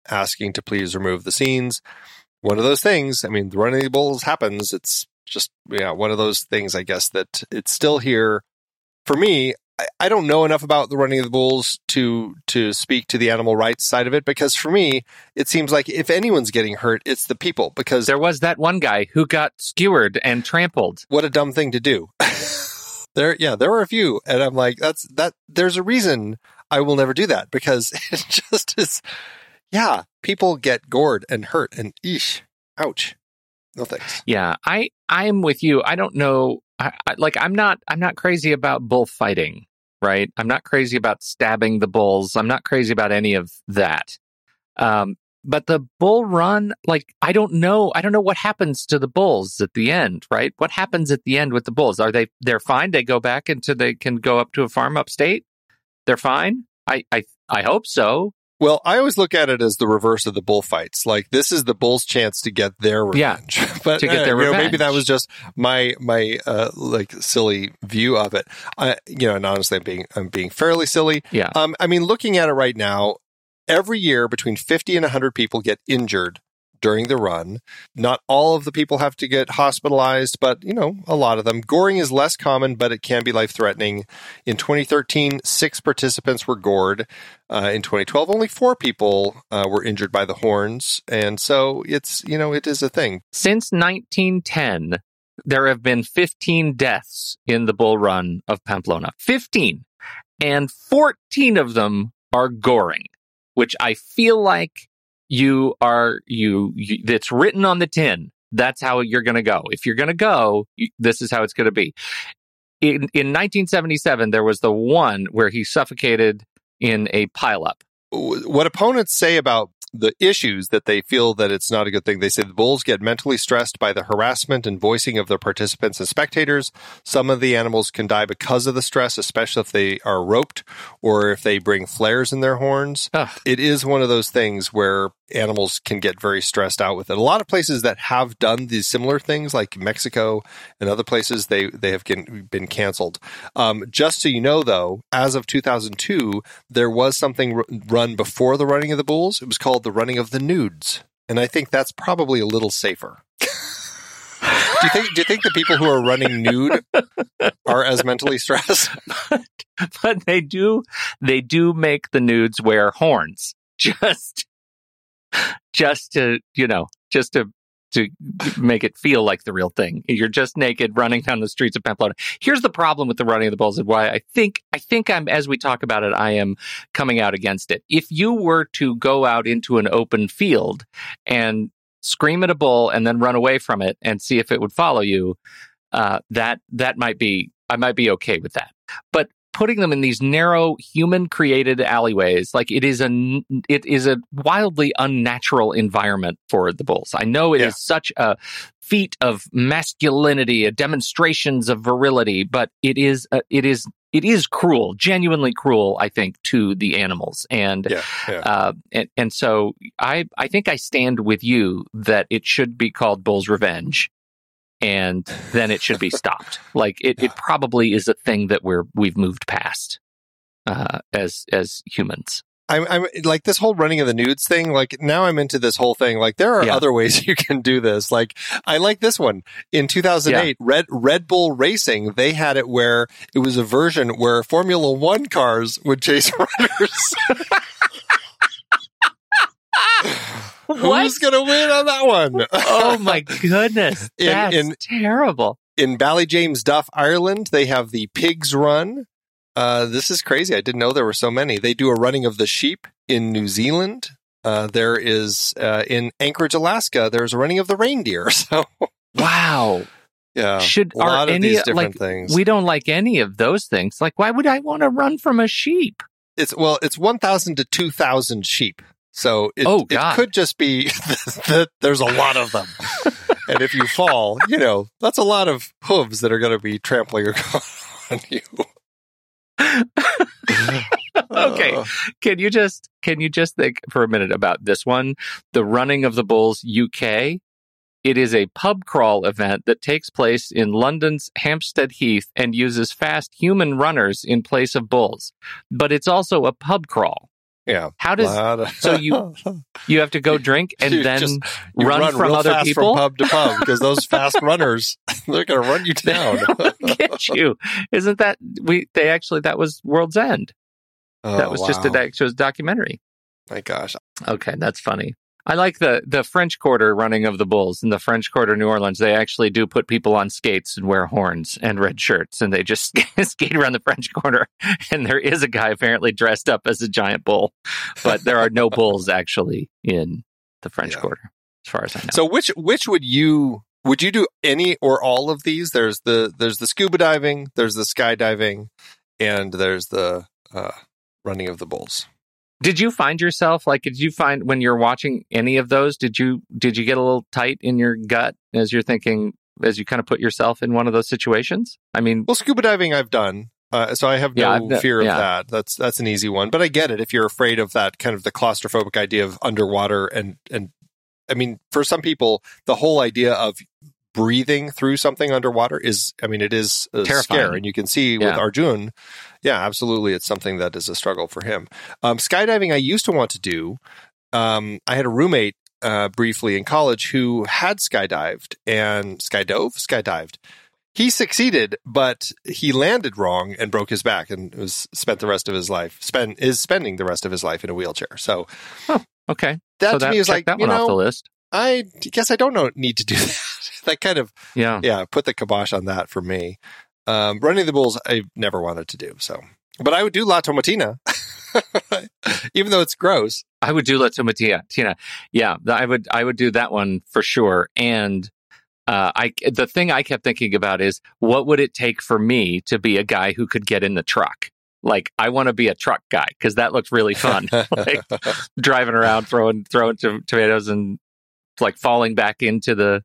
asking to please remove the scenes. One of those things. I mean, the running bulls happens. It's just yeah, one of those things. I guess that it's still here. For me, I, don't know enough about the running of the bulls to to speak to the animal rights side of it because for me, it seems like if anyone's getting hurt, it's the people because There was that one guy who got skewered and trampled. what a dumb thing to do. there, yeah, there were a few, and I'm like, that's that. There's a reason I will never do that because it just is. Yeah, people get gored and hurt, and eesh, ouch. No thanks. Yeah, I I am with you. I don't know. I, I, like I'm not I'm not crazy about bullfighting, right? I'm not crazy about stabbing the bulls. I'm not crazy about any of that. Um, but the bull run, like I don't know. I don't know what happens to the bulls at the end, right? What happens at the end with the bulls? Are they they're fine? They go back until they can go up to a farm upstate. They're fine. I I I hope so. Well, I always look at it as the reverse of the bullfights. Like this is the bulls' chance to get their Yeah, revenge. but to get eh, their know, maybe that was just my my uh, like silly view of it. I, you know, and honestly, I'm being I'm being fairly silly. Yeah. Um, I mean, looking at it right now, every year between 50 and 100 people get injured during the run. Not all of the people have to get hospitalized, but you know, a lot of them. Goring is less common, but it can be life threatening. In 2013, six participants were gored. Uh, in 2012, only four people uh, were injured by the horns, and so it's you know it is a thing. Since 1910, there have been 15 deaths in the bull run of Pamplona. 15. And 14 of them are goring, which I feel like you are, you, you it's written on the tin. That's how you're going to go. If you're going to go, you, this is how it's going to be. In, in 1977, there was the one where he suffocated in a pileup. what opponents say about the issues that they feel that it's not a good thing. They say the bulls get mentally stressed by the harassment and voicing of their participants and spectators. Some of the animals can die because of the stress, especially if they are roped or if they bring flares in their horns. Ugh. It is one of those things where animals can get very stressed out with it. A lot of places that have done these similar things, like Mexico and other places, they they have been, been canceled. Um, just so you know, though, as of 2002, there was something r- run before the running of the bulls. It was called the running of the nudes, and I think that's probably a little safer. do you think? Do you think the people who are running nude are as mentally stressed? but they do they do make the nudes wear horns just just to you know just to to make it feel like the real thing. You're just naked running down the streets of pamplona. Here's the problem with the running of the bulls and why i think i think i'm as we talk about it i am coming out against it. If you were to go out into an open field and scream at a bull and then run away from it and see if it would follow you uh, that that might be i might be okay with that. But putting them in these narrow human created alleyways like it is a it is a wildly unnatural environment for the bulls i know it is Yeah. such a feat of masculinity a demonstrations of virility but it is a, it is it is cruel genuinely cruel i think to the animals and Yeah, yeah. uh, and, and so I, I think I stand with you that it should be called Bull's Revenge, and then it should be stopped. Like it, it probably is a thing that we're we've moved past uh, as as humans. I'm, I'm like this whole running of the nudes thing. Like now I'm into this whole thing. Like there are Yeah. other ways you can do this. Like I like this one in 2008, Red, Red Bull Racing. They had it where it was a version where Formula One cars would chase runners. Who's going to win on that one? oh my goodness, In- that's in- terrible. in Ballyjames Duff, Ireland, they have the Pigs Run. Uh, this is crazy. I didn't know there were so many. They do a running of the sheep in New Zealand. Uh, there is uh, in Anchorage, Alaska. There's a running of the reindeer. So Wow. yeah, Should a lot are of any these different like things. we don't like any of those things. Like, why would I want to run from a sheep? it's well, it's one thousand to two thousand sheep. So it, Oh, it could just be that there's a lot of them. and if you fall, you know that's a lot of hooves that are going to be trampling on you. Okay. Uh, Can you just can you just think for a minute about this one? The Running of the Bulls UK. It is a pub crawl event that takes place in London's Hampstead Heath and uses fast human runners in place of bulls. But it's also a pub crawl. Yeah. How does so you- you have to go drink and You then just- you run, from other people? from pub to pub because those fast runners they're going to run you down. Get you? Isn't that we? They actually that was World's End. Oh, that was just a wow. that was a documentary. My gosh, Okay, that's funny. I like the the French Quarter running of the bulls in the French Quarter, New Orleans. They actually do put people on skates and wear horns and red shirts, and they just skate around the French Quarter. And there is a guy apparently dressed up as a giant bull, but there are no bulls actually in the French Yeah. Quarter, as far as I know. So which which would you would you do any or all of these? There's the there's the scuba diving, there's the skydiving, and there's the uh, running of the bulls. Did you find yourself like? Did you find when you're watching any of those? Did you did you get a little tight in your gut as you're thinking as you kind of put yourself in one of those situations? I mean, Well, scuba diving I've done. Uh, so I have Yeah, no I've fear of yeah. that. That's that's an easy one. But I get it if you're afraid of that kind of the claustrophobic idea of underwater and and I mean for some people the whole idea of breathing through something underwater is I mean it is a Terrifying. scare and you can see with Arjun yeah absolutely it's something that is a struggle for him. Um, skydiving I used to want to do. Um, I had a roommate uh, briefly in college who had skydived and skydove skydived he succeeded, but he landed wrong and broke his back and was spent the rest of his life spend is spending the rest of his life in a wheelchair. So okay, that so to that, me is like that you one off the list. I guess I don't know need to do that. that kind of Yeah. yeah put the kibosh on that for me. Um, running the bulls I never wanted to do so, but I would do La Tomatina, even though it's gross. I would do La Tomatina. Tina. Yeah, I would I would do that one for sure. And uh, I the thing I kept thinking about is what would it take for me to be a guy who could get in the truck? Like I want to be a truck guy because that looks really fun. like driving around throwing throwing to, tomatoes and like falling back into the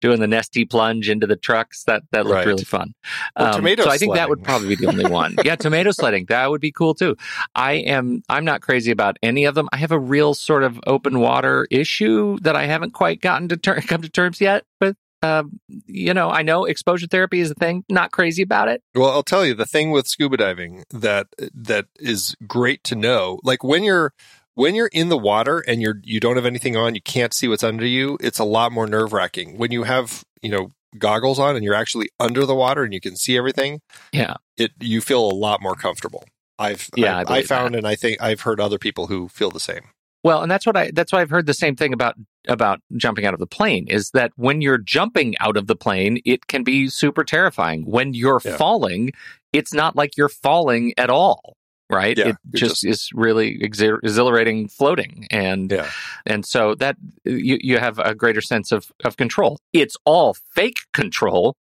doing the Nestea plunge into the trucks. That that looked Right. really fun. Or tomato so I think that would probably be the only one. yeah, tomato sledding that would be cool too. I am I'm not crazy about any of them. I have a real sort of open water issue that I haven't quite gotten to ter- come to terms yet with. Um, you know, I know exposure therapy is a thing. Not crazy about it. Well, I'll tell you the thing with scuba diving that that is great to know. Like when you're when you're in the water and you're you don't have anything on, you can't see what's under you. It's a lot more nerve wracking. When you have you know goggles on and you're actually under the water and you can see everything, Yeah, it you feel a lot more comfortable. I've Yeah, I I, found and I think I've heard other people who feel the same. Well, and that's what I that's why I've heard the same thing about about jumping out of the plane is that when you're jumping out of the plane, it can be super terrifying. When you're Yeah. falling, it's not like you're falling at all, right? Yeah, it you're just, is really exhi- exhilarating floating and Yeah. and so that you you have a greater sense of of control. It's all fake control.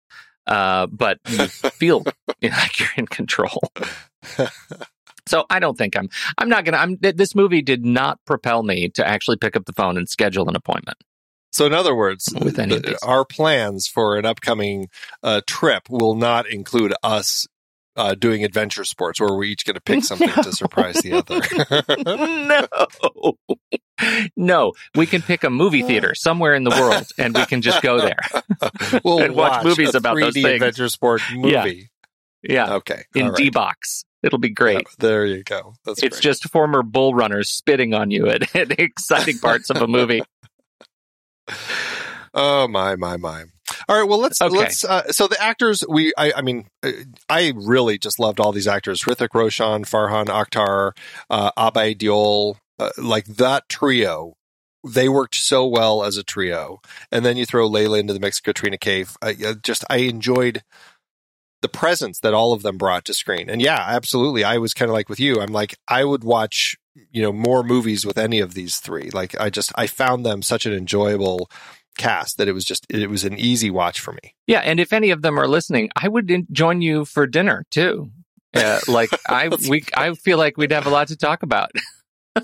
Uh, but you feel like you're in control. So I don't think I'm. I'm not gonna. I'm. This movie did not propel me to actually pick up the phone and schedule an appointment. So, in other words, With any the- our plans for an upcoming uh, trip will not include us uh, doing adventure sports, where we're each going to pick something to surprise the other. no, no. We can pick a movie theater somewhere in the world, and we can just go there. we'll And watch movies a about those 3D things. adventure sport movie. Yeah, Okay, in right. D box. It'll be great. Yeah, there you go. That's it's great. just former bull runners spitting on you at, at exciting parts of a movie. Oh my my my! All right, well let's Okay. let's. Uh, so the actors, we I, I mean, uh, I really just loved all these actors: Hrithik Roshan, Farhan Akhtar, uh, Abhay Deol, uh, like that trio. They worked so well as a trio, and then you throw Layla into the mix, Katrina Kaif. I, just I enjoyed the presence that all of them brought to screen. And yeah, absolutely. I was kind of like with you. I'm like I would watch you know more movies with any of these three. Like I just I found them such an enjoyable cast that it was just it was an easy watch for me. Yeah, and if any of them are listening, I would in- join you for dinner too. Uh, like I, we, I feel like we'd have a lot to talk about.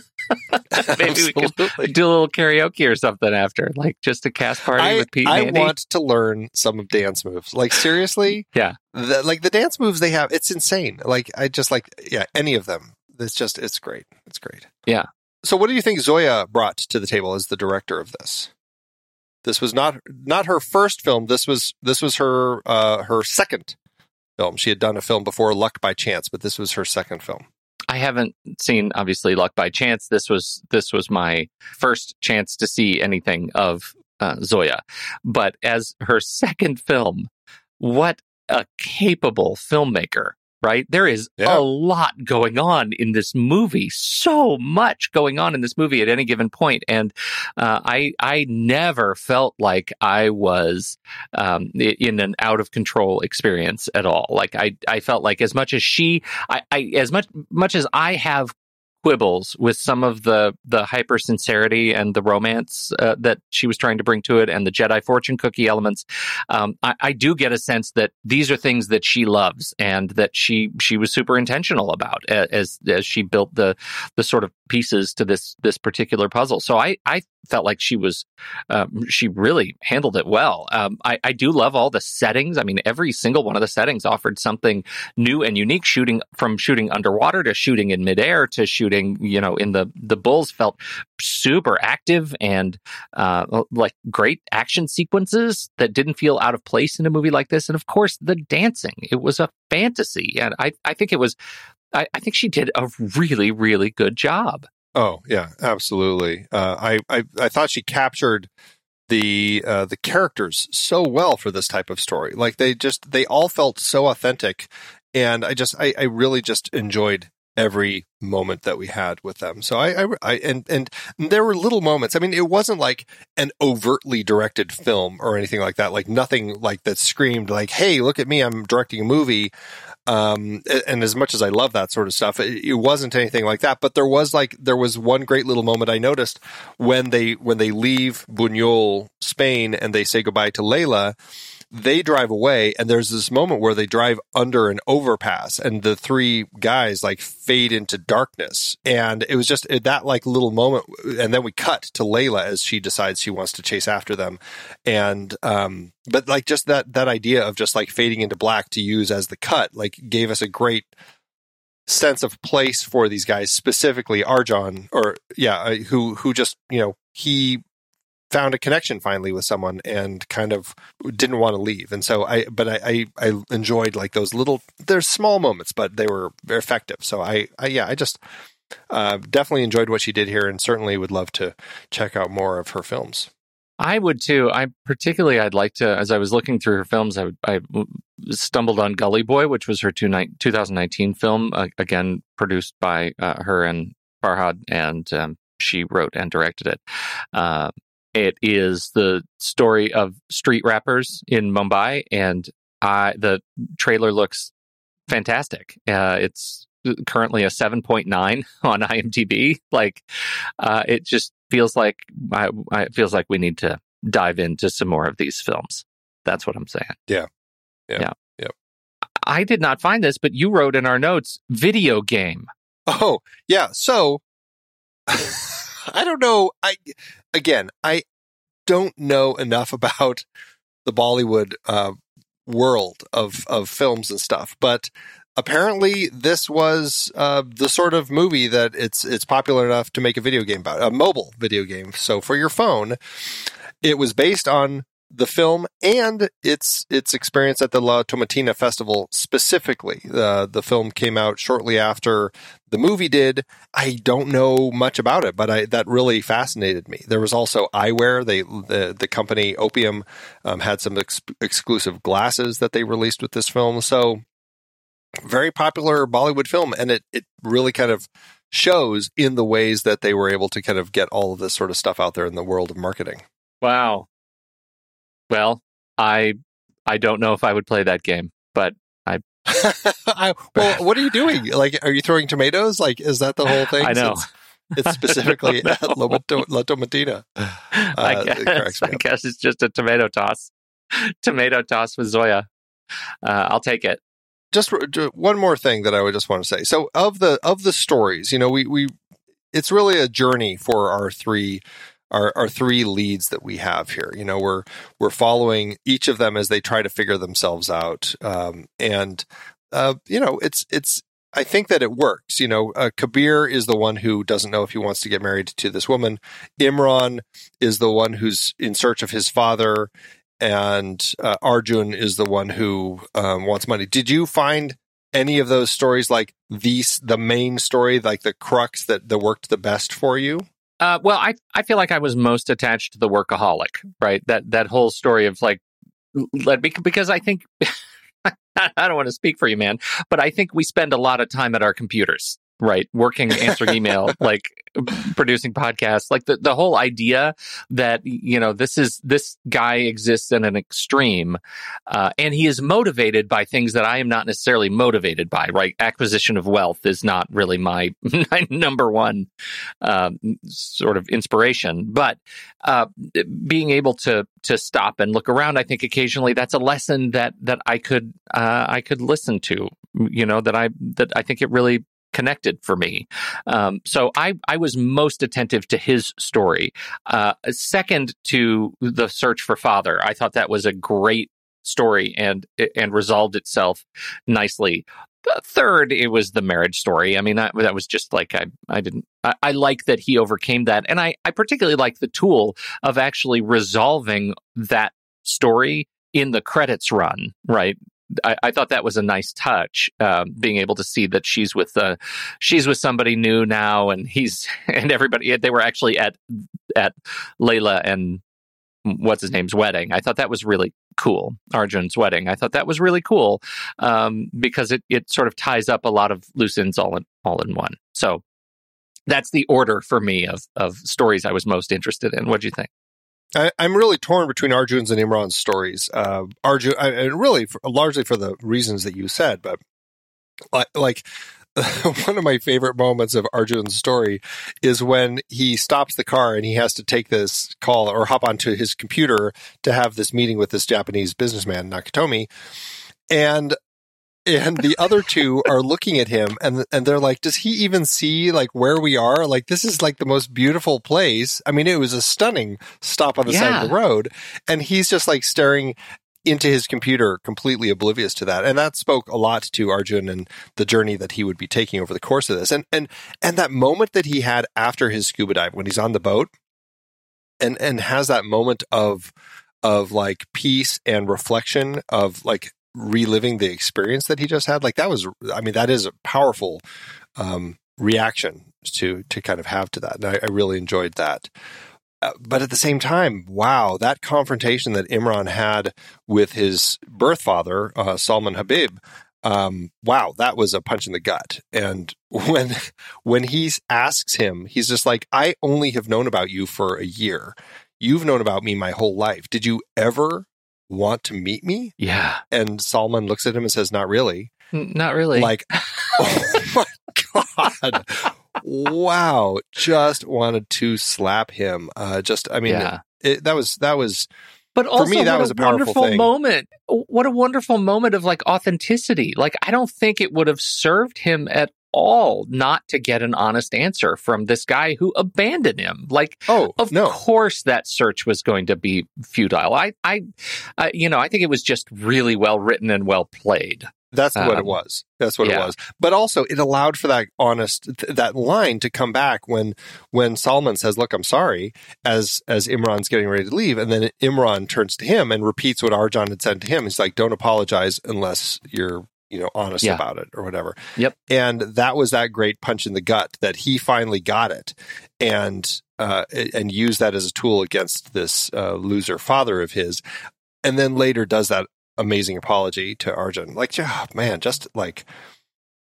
Maybe we could do a little karaoke or something after, like just a cast party I, with Pete I and Andy. want to learn some of dance moves. Like seriously, Yeah. the, like the dance moves they have, it's insane. Like I just like yeah, any of them. It's just it's great. It's great. Yeah. So what do you think Zoya brought to the table as the director of this? This was not not her first film. This was this was her uh, her second film. She had done a film before, Luck by Chance, but this was her second film. I haven't seen obviously Luck by Chance. This was this was my first chance to see anything of uh, Zoya, but as her second film, what a capable filmmaker! Right, there is Yeah. a lot going on in this movie. So much going on in this movie at any given point, and uh, I I never felt like I was um, in an out of control experience at all. Like I I felt like as much as she I, I as much much as I have quibbles with some of the the hyper sincerity and the romance uh, that she was trying to bring to it and the Jedi fortune cookie elements, um, I, I do get a sense that these are things that she loves and that she she was super intentional about as as she built the the sort of pieces to this this particular puzzle. So I I felt like she was um, she really handled it well. Um, I I do love all the settings. I mean, every single one of the settings offered something new and unique shooting from shooting underwater to shooting in midair to shooting you know in the the bulls felt super active and uh, like great action sequences that didn't feel out of place in a movie like this and of course the dancing it was a fantasy and i i think it was i, I think she did a really really good job Oh yeah, absolutely. Uh, I, I I thought she captured the uh, the characters so well for this type of story. Like they just they all felt so authentic, and I just I, I really just enjoyed every moment that we had with them. So I, I, I and and there were little moments. I mean, it wasn't like an overtly directed film or anything like that. Like nothing like that screamed like, "Hey, look at me! I'm directing a movie." Um, and as much as I love that sort of stuff, it, it wasn't anything like that. But there was like there was one great little moment I noticed when they when they leave Buñol, Spain, and they say goodbye to Layla. They drive away, and there's this moment where they drive under an overpass, and the three guys like fade into darkness, and it was just that like little moment, and then we cut to Layla as she decides she wants to chase after them, and um, but like just that that idea of just like fading into black to use as the cut, like gave us a great sense of place for these guys, specifically Arjun, or yeah, who who just you know he found a connection finally with someone and kind of didn't want to leave. And so I, but I, I, I enjoyed like those little, they're small moments, but they were very effective. So I, I yeah, I just uh, definitely enjoyed what she did here and certainly would love to check out more of her films. I would too. I particularly, I'd like to, as I was looking through her films, I, I stumbled on Gully Boy, which was her two ni- 2019 film, uh, again produced by uh, her and Farhan, and um, she wrote and directed it. Uh, it is the story of street rappers in Mumbai, and I, the trailer looks fantastic. Uh, it's currently a 7.9 on IMDb. Like, uh, it just feels like I, I, it feels like we need to dive into some more of these films. That's what I'm saying. Yeah. Yeah. Yeah. Yep. I did not find this, but you wrote in our notes video game. Oh, yeah. So I don't know. I again, I don't know enough about the Bollywood uh, world of of films and stuff, but apparently this was uh, the sort of movie that it's it's popular enough to make a video game about a mobile video game. So for your phone, it was based on the film and its its experience at the La Tomatina Festival specifically. Uh, the film came out shortly after the movie did. I don't know much about it, but I, that really fascinated me. There was also eyewear. They the the company Opium um, had some ex- exclusive glasses that they released with this film. So very popular Bollywood film, and it it really kind of shows in the ways that they were able to kind of get all of this sort of stuff out there in the world of marketing. Wow. Well, I I don't know if I would play that game, but I, well, what are you doing? Like, are you throwing tomatoes? Like, is that the whole thing? I know. Since It's specifically at La, Tomatina. I Uh, cracks guess I guess it's just a tomato toss. Tomato toss with Zoya. Uh, I'll take it. just r- one more thing that I would just want to say. So of the of the stories, you know, we we it's really a journey for our three our our three leads that we have here. You know, we're we're following each of them as they try to figure themselves out, um, and uh, you know, it's it's. I think that it works. You know, uh, Kabir is the one who doesn't know if he wants to get married to this woman. Imran is the one who's in search of his father, and uh, Arjun is the one who um, wants money. Did you find any of those stories like these the main story, like the crux that that worked the best for you? Uh, well, I I feel like I was most attached to the workaholic, right? That that whole story of like, let me because I think I don't want to speak for you, man, but I think we spend a lot of time at our computers, right? Working, answering email, like producing podcasts, like the the whole idea that you know this is this guy exists in an extreme, uh, and he is motivated by things that I am not necessarily motivated by. Right? Acquisition of wealth is not really my, my number one um, sort of inspiration. But uh, being able to to stop and look around, I think occasionally that's a lesson that that I could uh, I could listen to. You know that I that I think it really connected for me. Um, so I I was most attentive to his story. Uh, second to the search for father, I thought that was a great story and and resolved itself nicely. Third, it was the marriage story. I mean, that, that was just like I, I didn't. I, I like that he overcame that, and I, I particularly like the tool of actually resolving that story in the credits run. Right, I, I thought that was a nice touch, um, being able to see that she's with uh, she's with somebody new now, and he's and everybody. They were actually at at Layla and what's his name's wedding. I thought that was really cool. Arjun's wedding. I thought that was really cool um, because it it sort of ties up a lot of loose ends all in all in one. So that's the order for me of of stories I was most interested in. What do you think? I, I'm really torn between Arjun's and Imran's stories. Uh, Arjun, I, and really, for, largely for the reasons that you said, but like one of my favorite moments of Arjun's story is when he stops the car and he has to take this call or hop onto his computer to have this meeting with this Japanese businessman Nakatomi, and and the other two are looking at him and and they're like does he even see like where we are? Like this is like the most beautiful place. I mean it was a stunning stop on the side of the road. And he's just like staring into his computer completely oblivious to that. And that spoke a lot to arjun and the journey that he would be taking over the course of this. And and and that moment that he had after his scuba dive when he's on the boat and and has that moment of of like peace and reflection of like reliving the experience that he just had like that was i mean that is a powerful um reaction to to kind of have to that and i, I really enjoyed that uh, but at the same time wow that confrontation that imran had with his birth father uh, salman habib um, wow, that was a punch in the gut. And when when he asks him, he's just like, "I only have known about you for a year. You've known about me my whole life. Did you ever want to meet me?" Yeah, And Salman looks at him and says, "Not really." Not really. Like, oh my god, wow! Just wanted to slap him. Uh, just, I mean, yeah. it, that was that was But also, me, that was a a powerful wonderful thing. moment. What a wonderful moment of like authenticity. Like, I don't think it would have served him at all not to get an honest answer from this guy who abandoned him. Like, oh of no, course, that search was going to be futile. I, I, uh, you know, I think it was just really well written and well played. That's what it Um, was. That's what yeah. it was. But also, it allowed for that honest th- that line to come back when when Salman says, "Look, I'm sorry," as as Imran's getting ready to leave, and then Imran turns to him and repeats what Arjun had said to him. He's like, "Don't apologize unless you're." You know, honest Yeah. about it or whatever. Yep. And that was that great punch in the gut that he finally got it, and uh, and used that as a tool against this uh, loser father of his, and then later does that amazing apology to Arjun. Like, oh, man, just like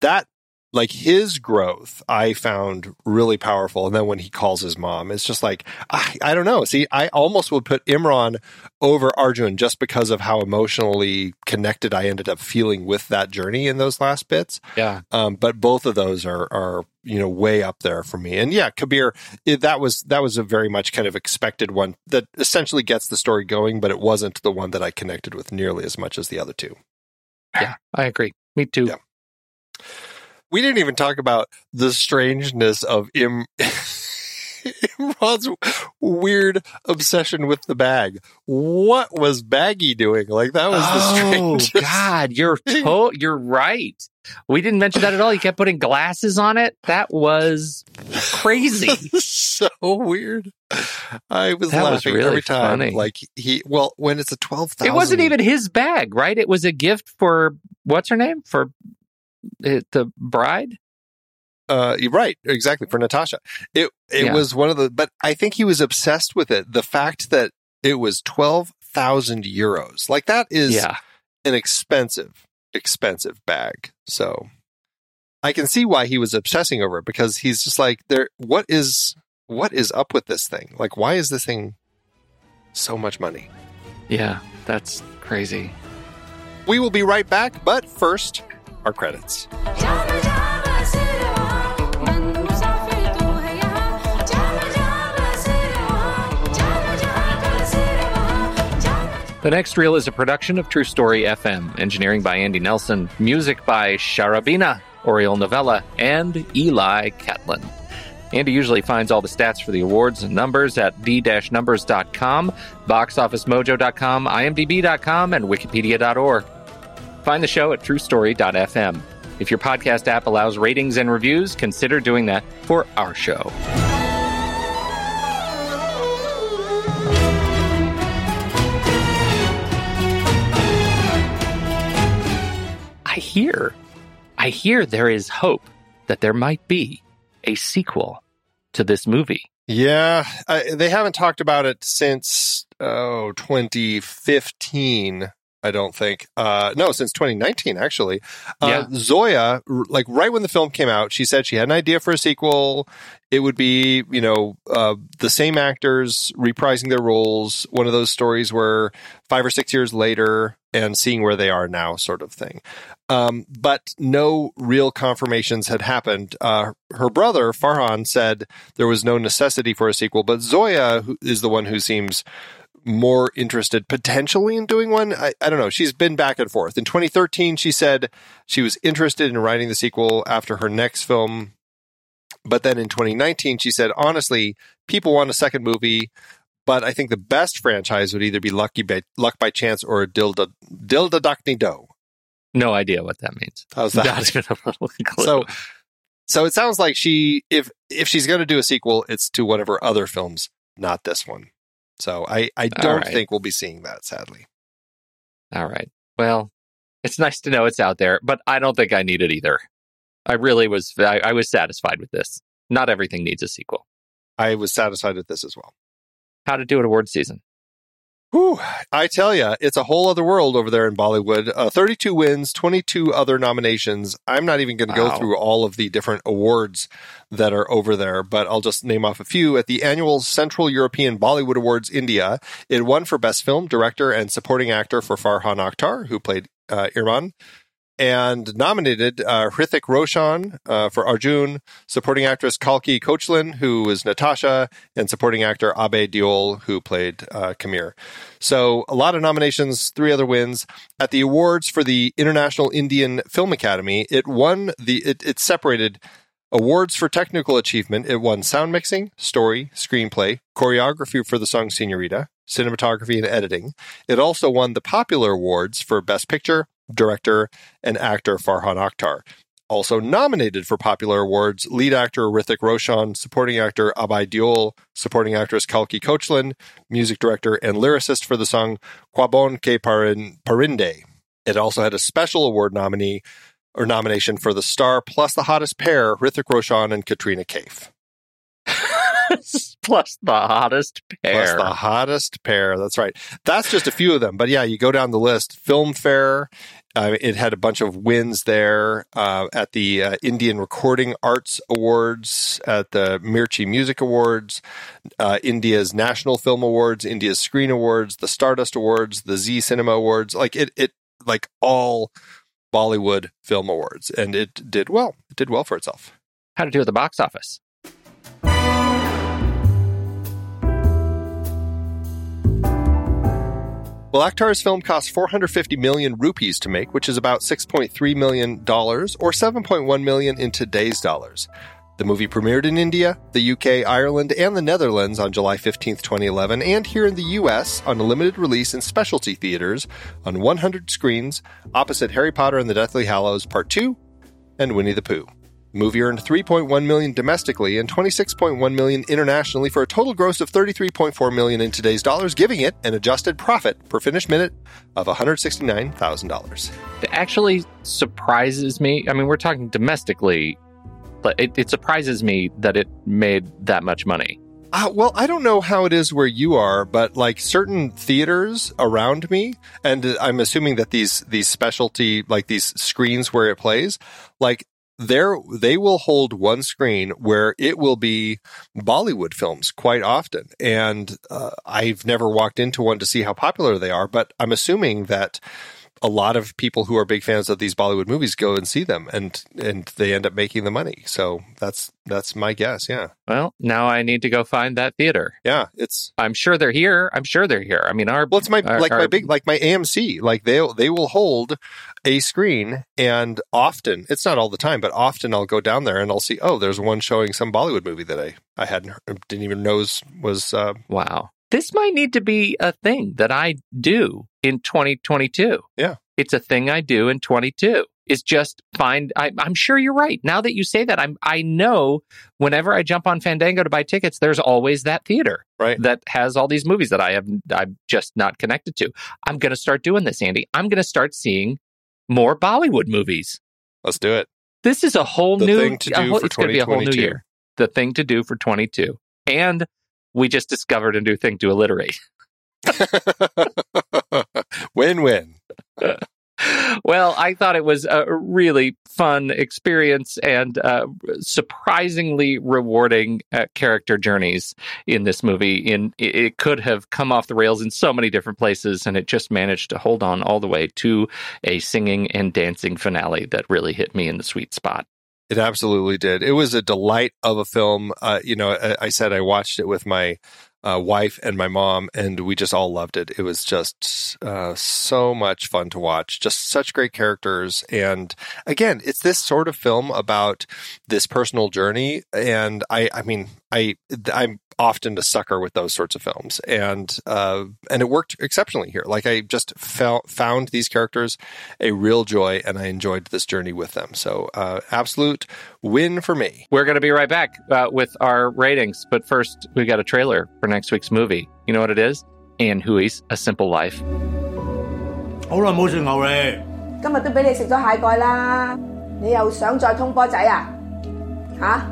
that, like his growth, I found really powerful. And then when he calls his mom, it's just like, I, I don't know. See, I almost would put Imran over Arjun just because of how emotionally connected I ended up feeling with that journey in those last bits. Yeah. Um, but both of those are are you know way up there for me. And yeah, Kabir, it, that was that was a very much kind of expected one that essentially gets the story going, but it wasn't the one that I connected with nearly as much as the other two. Yeah. I agree. Me too. Yeah. We didn't even talk about the strangeness of Im. Imran's weird obsession with the bag. What was Baggy doing? Like that was the oh, strangest. Oh. God, you're to- you're right. We didn't mention that at all. He kept putting glasses on it. That was crazy. so weird. I was That was laughing really every time. funny. Like he, well, when it's a twelve thousand, It wasn't even his bag, right? It was a gift for what's her name for it, the bride. Uh, you're right, exactly for Natasha. It it Yeah. was one of the, but I think he was obsessed with it. The fact that it was twelve thousand euros, like that is Yeah, an expensive, expensive bag. So I can see why he was obsessing over it because he's just like, there. What is what is up with this thing? Like, why is this thing so much money? yeah, that's crazy. We will be right back, but first, our credits. The Next Reel is a production of True Story FM, engineering by Andy Nelson, music by Sharabina, Oriel Novella, and Eli Catlin. Andy usually finds all the stats for the awards and numbers at the-numbers.com, boxofficemojo.com, imdb.com, and wikipedia.org. Find the show at truestory.fm. If your podcast app allows ratings and reviews, consider doing that for our show. I hear, I hear there is hope that there might be a sequel to this movie. Yeah, I, they haven't talked about it since oh 2015. I don't think. Uh, no, since 2019 actually. Uh, Yeah. Zoya, like right when the film came out, she said she had an idea for a sequel. It would be, you know, uh, the same actors reprising their roles. One of those stories where five or six years later and seeing where they are now, sort of thing. Um, but no real confirmations had happened. Uh, her brother Farhan said there was no necessity for a sequel, but Zoya who is the one who seems more interested potentially in doing one. I, I don't know. She's been back and forth. In 2013, she said she was interested in writing the sequel after her next film. But then in 2019, she said, honestly, people want a second movie, but I think the best franchise would either be Lucky by, Luck by Chance or Dilda, Dilda Duckney Doe. No idea what that means. How's that? Not even a clue. so so it sounds like she if if she's going to do a sequel it's to one of her other films not this one so i i don't right. think we'll be seeing that sadly All right. Well, it's nice to know it's out there, but I don't think I need it either. I really was. I, I was satisfied with this. Not everything needs a sequel. i was satisfied with this as well How to do it award season. Whew, I tell you, it's a whole other world over there in Bollywood. Uh, 32 wins, 22 other nominations. I'm not even going to Wow. go through all of the different awards that are over there, but I'll just name off a few. At the annual Central European Bollywood Awards India, it won for Best Film, Director, and Supporting Actor for Farhan Akhtar, who played uh, Imran. And nominated uh, Hrithik Roshan uh, for Arjun, supporting actress Kalki Koechlin, who was Natasha, and supporting actor Abhay Deol, who played uh, Kabir. So a lot of nominations, three other wins at the awards for the International Indian Film Academy. It won the it, it separated awards for technical achievement. It won sound mixing, story, screenplay, choreography for the song Senorita, cinematography and editing. It also won the popular awards for best picture, director, and actor Farhan Akhtar. Also nominated for popular awards, lead actor Hrithik Roshan, supporting actor Abhay Deol, supporting actress Kalki Koechlin, music director and lyricist for the song Khwabon Ke Parin- Parinde. It also had a special award nominee or nomination for the star plus the hottest pair, Hrithik Roshan and Katrina Kaif. Plus the hottest pair. Plus the hottest pair. That's right. That's just a few of them. But yeah, you go down the list. Filmfare. Uh, it had a bunch of wins there uh, at the uh, Indian Recording Arts Awards, at the Mirchi Music Awards, uh, India's National Film Awards, India's Screen Awards, the Stardust Awards, the Zee Cinema Awards. Like it, it like all Bollywood film awards, and it did well. It did well for itself. How to do at the box office? Well, Akhtar's film cost 450 million rupees to make, which is about 6.3 million dollars or 7.1 million in today's dollars. The movie premiered in India, the UK, Ireland, and the Netherlands on July 15, 2011, and here in the US on a limited release in specialty theaters on 100 screens opposite Harry Potter and the Deathly Hallows Part 2 and Winnie the Pooh. Movie earned 3.1 million domestically and 26.1 million internationally for a total gross of 33.4 million in today's dollars, giving it an adjusted profit per finished minute of $169,000. It actually surprises me. I mean, we're talking domestically, but it, it surprises me that it made that much money. Uh, well, I don't know how it is where you are, but like certain theaters around me, and I'm assuming that these these specialty like these screens where it plays, like there they will hold one screen where it will be Bollywood films quite often, and uh, I've never walked into one to see how popular they are, but I'm assuming that a lot of people who are big fans of these Bollywood movies go and see them, and and they end up making the money. So that's that's my guess. Yeah, Well, now I need to go find that theater. yeah, it's I'm sure they're here. I'm sure they're here. I mean, our Well, it's my our- like my big like my AMC. Like they they will hold a screen, and often it's not all the time, but often I'll go down there and I'll see oh, there's one showing some Bollywood movie that I I hadn't didn't even know was, was uh, Wow. This might need to be a thing that I do in 2022. Yeah. It's a thing I do in 22. Is just find I, I'm sure you're right. Now that you say that, I'm I know whenever I jump on Fandango to buy tickets, there's always that theater right. that has all these movies that I have I'm just not connected to. I'm gonna start doing this, Andy. I'm gonna start seeing more Bollywood movies. Let's do it. This is a whole The new thing to a do whole- it's gonna be a whole new year. The thing to do for 22. And we just discovered a new thing to alliterate. win win. well, I thought it was a really fun experience and uh, surprisingly rewarding uh, character journeys in this movie. In it could have come off the rails in so many different places, and it just managed to hold on all the way to a singing and dancing finale that really hit me in the sweet spot. It absolutely did. It was a delight of a film. Uh, you know, I, I said I watched it with my uh, wife and my mom, and we just all loved it. It was just uh, so much fun to watch. Just such great characters, and again, it's this sort of film about this personal journey. And I, I mean, I, I'm often a sucker with those sorts of films, and uh, and it worked exceptionally here. Like I just felt, found these characters a real joy, and I enjoyed this journey with them. So uh, absolute win for me. We're going to be right back uh, with our ratings, but first we got a trailer for next week's movie. You know what it is? Ann Hui's A Simple Life。好耐冇食牛脷，今日都俾你食咗蟹蓋啦，你又想再通波仔啊？嚇、啊！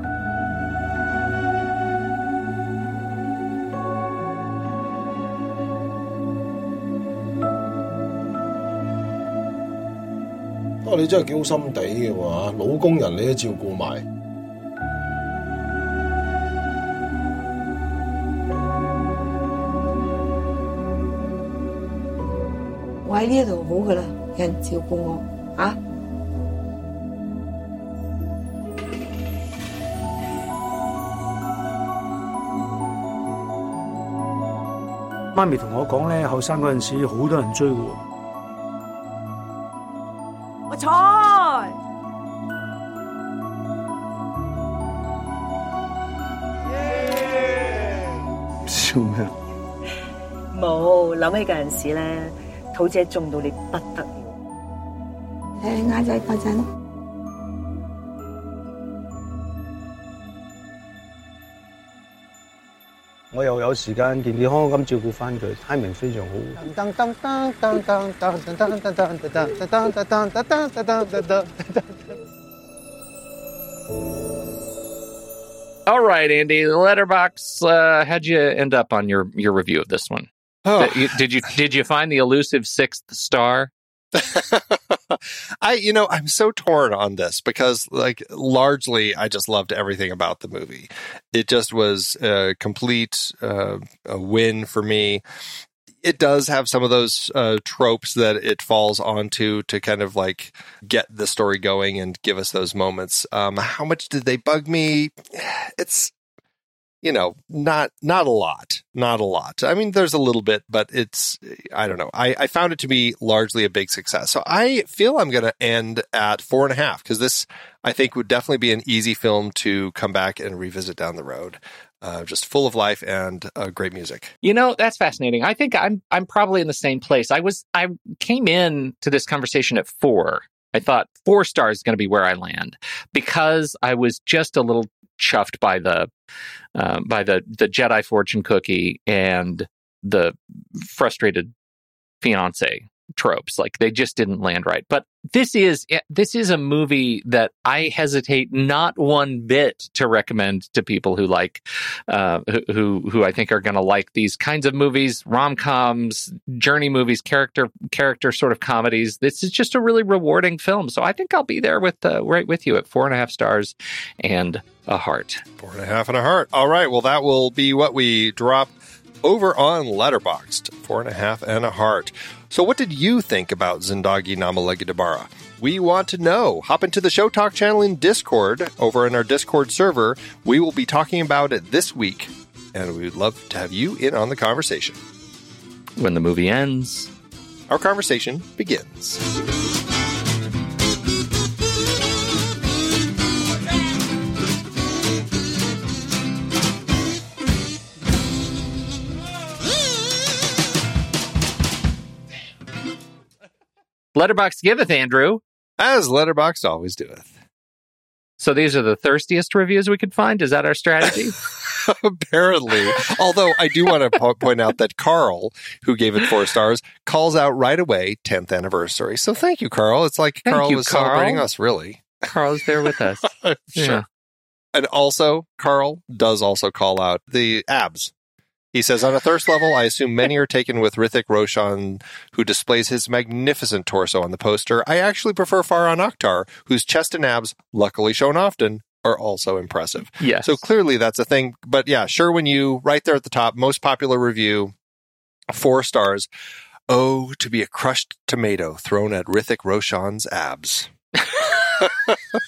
你真係幾好心地嘅喎，老工人你都照顧埋。我喺呢一度好噶啦，有人照顧我啊！媽咪同我講咧，後生嗰陣時好多人追嘅喎。冇諗起嗰陣時咧，土姐中到你不得了。誒嗌仔嗰陣，我又有時間健健康康咁照顧翻佢，timing 非常好。All right, Andy. The letterboxd. Uh, how'd you end up on your your review of this one? Oh. Did you- Did you did you find the elusive sixth star? I, you know, I'm so torn on this because, like, largely I just loved everything about the movie. It just was a complete uh, a win for me. It does have some of those uh, tropes that it falls onto to kind of like get the story going and give us those moments. Um, how much did they bug me? It's you know not not a lot not a lot i mean there's a little bit but it's i don't know i, I found it to be largely a big success so i feel i'm going to end at four and a half because this i think would definitely be an easy film to come back and revisit down the road uh, just full of life and uh, great music You know, that's fascinating. I think I'm I'm probably in the same place. I was I came in to this conversation at 4. I thought 4 stars is going to be where I land because I was just a little chuffed by the uh, by the the Jedi fortune cookie and the frustrated fiance tropes like they just didn't land right. But this is this is a movie that i hesitate not one bit to recommend to people who like uh who who i think are going to like these kinds of movies rom-coms journey movies character character sort of comedies. This is just a really rewarding film. So i think i'll be there with uh, right with you at four and a half stars and a heart. Four and a half and a heart. All right. Well that will be what we drop over on Letterboxd, four and a half and a heart. So, what did you think about Zindagi Na Milegi Dobara? We want to know. Hop into the Show Talk channel in Discord over in our Discord server. We will be talking about it this week, and we would love to have you in on the conversation. when the movie ends Our conversation begins. Letterbox giveth andrew As Letterboxd always doeth. so these are the thirstiest reviews we could find is that our strategy Apparently. Although I do want to po- point out that Carl, who gave it four stars, calls out right away 10th anniversary. So thank you, Carl. It's like Thank Carl you, was Carl. celebrating us, really. carl's there with us sure. Yeah. And also, Carl does also call out the abs. He says, on a thirst level, I assume many are taken with Hrithik Roshan, who displays his magnificent torso on the poster. I actually prefer Farhan Akhtar, whose chest and abs, luckily shown often, are also impressive. yes So clearly that's a thing. But yeah, sure, when you, right there at the top, most popular review, four stars. Oh, to be a crushed tomato thrown at Hrithik Roshan's abs.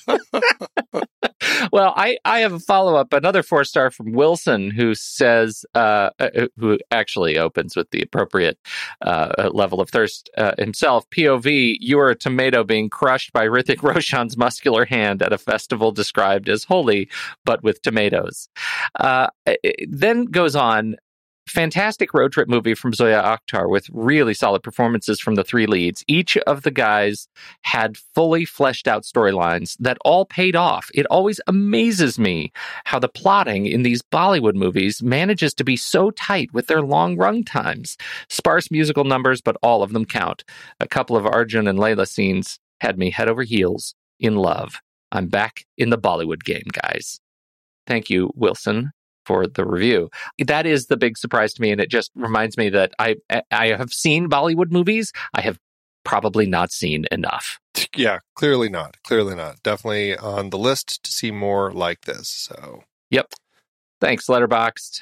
well, I, I have a follow up, another four star from Wilson, who says, uh, uh, who actually opens with the appropriate uh, level of thirst uh, himself. POV, you are a tomato being crushed by Hrithik Roshan's muscular hand at a festival described as holy, but with tomatoes. Uh, then goes on. Fantastic road trip movie from Zoya Akhtar with really solid performances from the three leads. Each of the guys had fully fleshed out storylines that all paid off. It always amazes me how the plotting in these Bollywood movies manages to be so tight with their long run times. Sparse musical numbers, but all of them count. A couple of Arjun and Layla scenes had me head over heels in love. I'm back in the Bollywood game, guys. Thank you, Wilson, for the review. That is the big surprise to me, and it just reminds me that I I have seen Bollywood movies. I have probably not seen enough. Yeah, clearly not. Clearly not. Definitely on the list to see more like this. So, Yep. Thanks, Letterboxd.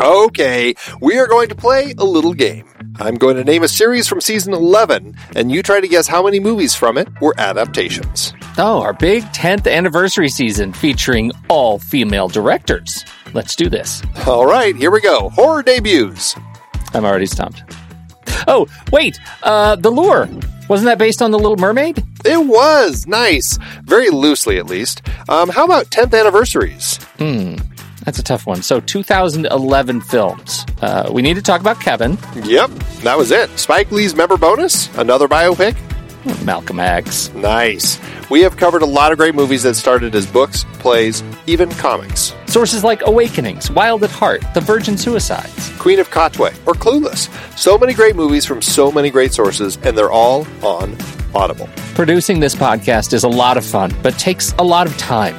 Okay, we are going to play a little game. I'm going to name a series from season 11, and you try to guess how many movies from it were adaptations. Oh, our big 10th anniversary season featuring all female directors. Let's do this. All right, here we go. Horror debuts. I'm already stumped. Oh, wait, uh, The Lure. Wasn't that based on The Little Mermaid? It was nice, very loosely at least. Um, how about 10th anniversaries? Hmm, that's a tough one. So 2011 films. Uh, we need to talk about Kevin. Yep, that was it. Spike Lee's member bonus, another biopic. Malcolm X. Nice. We have covered a lot of great movies that started as books, plays, even comics. Sources like Awakenings, Wild at Heart, The Virgin Suicides, Queen of Katwe, or Clueless. So many great movies from so many great sources, and they're all on Audible. Producing this podcast is a lot of fun, but takes a lot of time.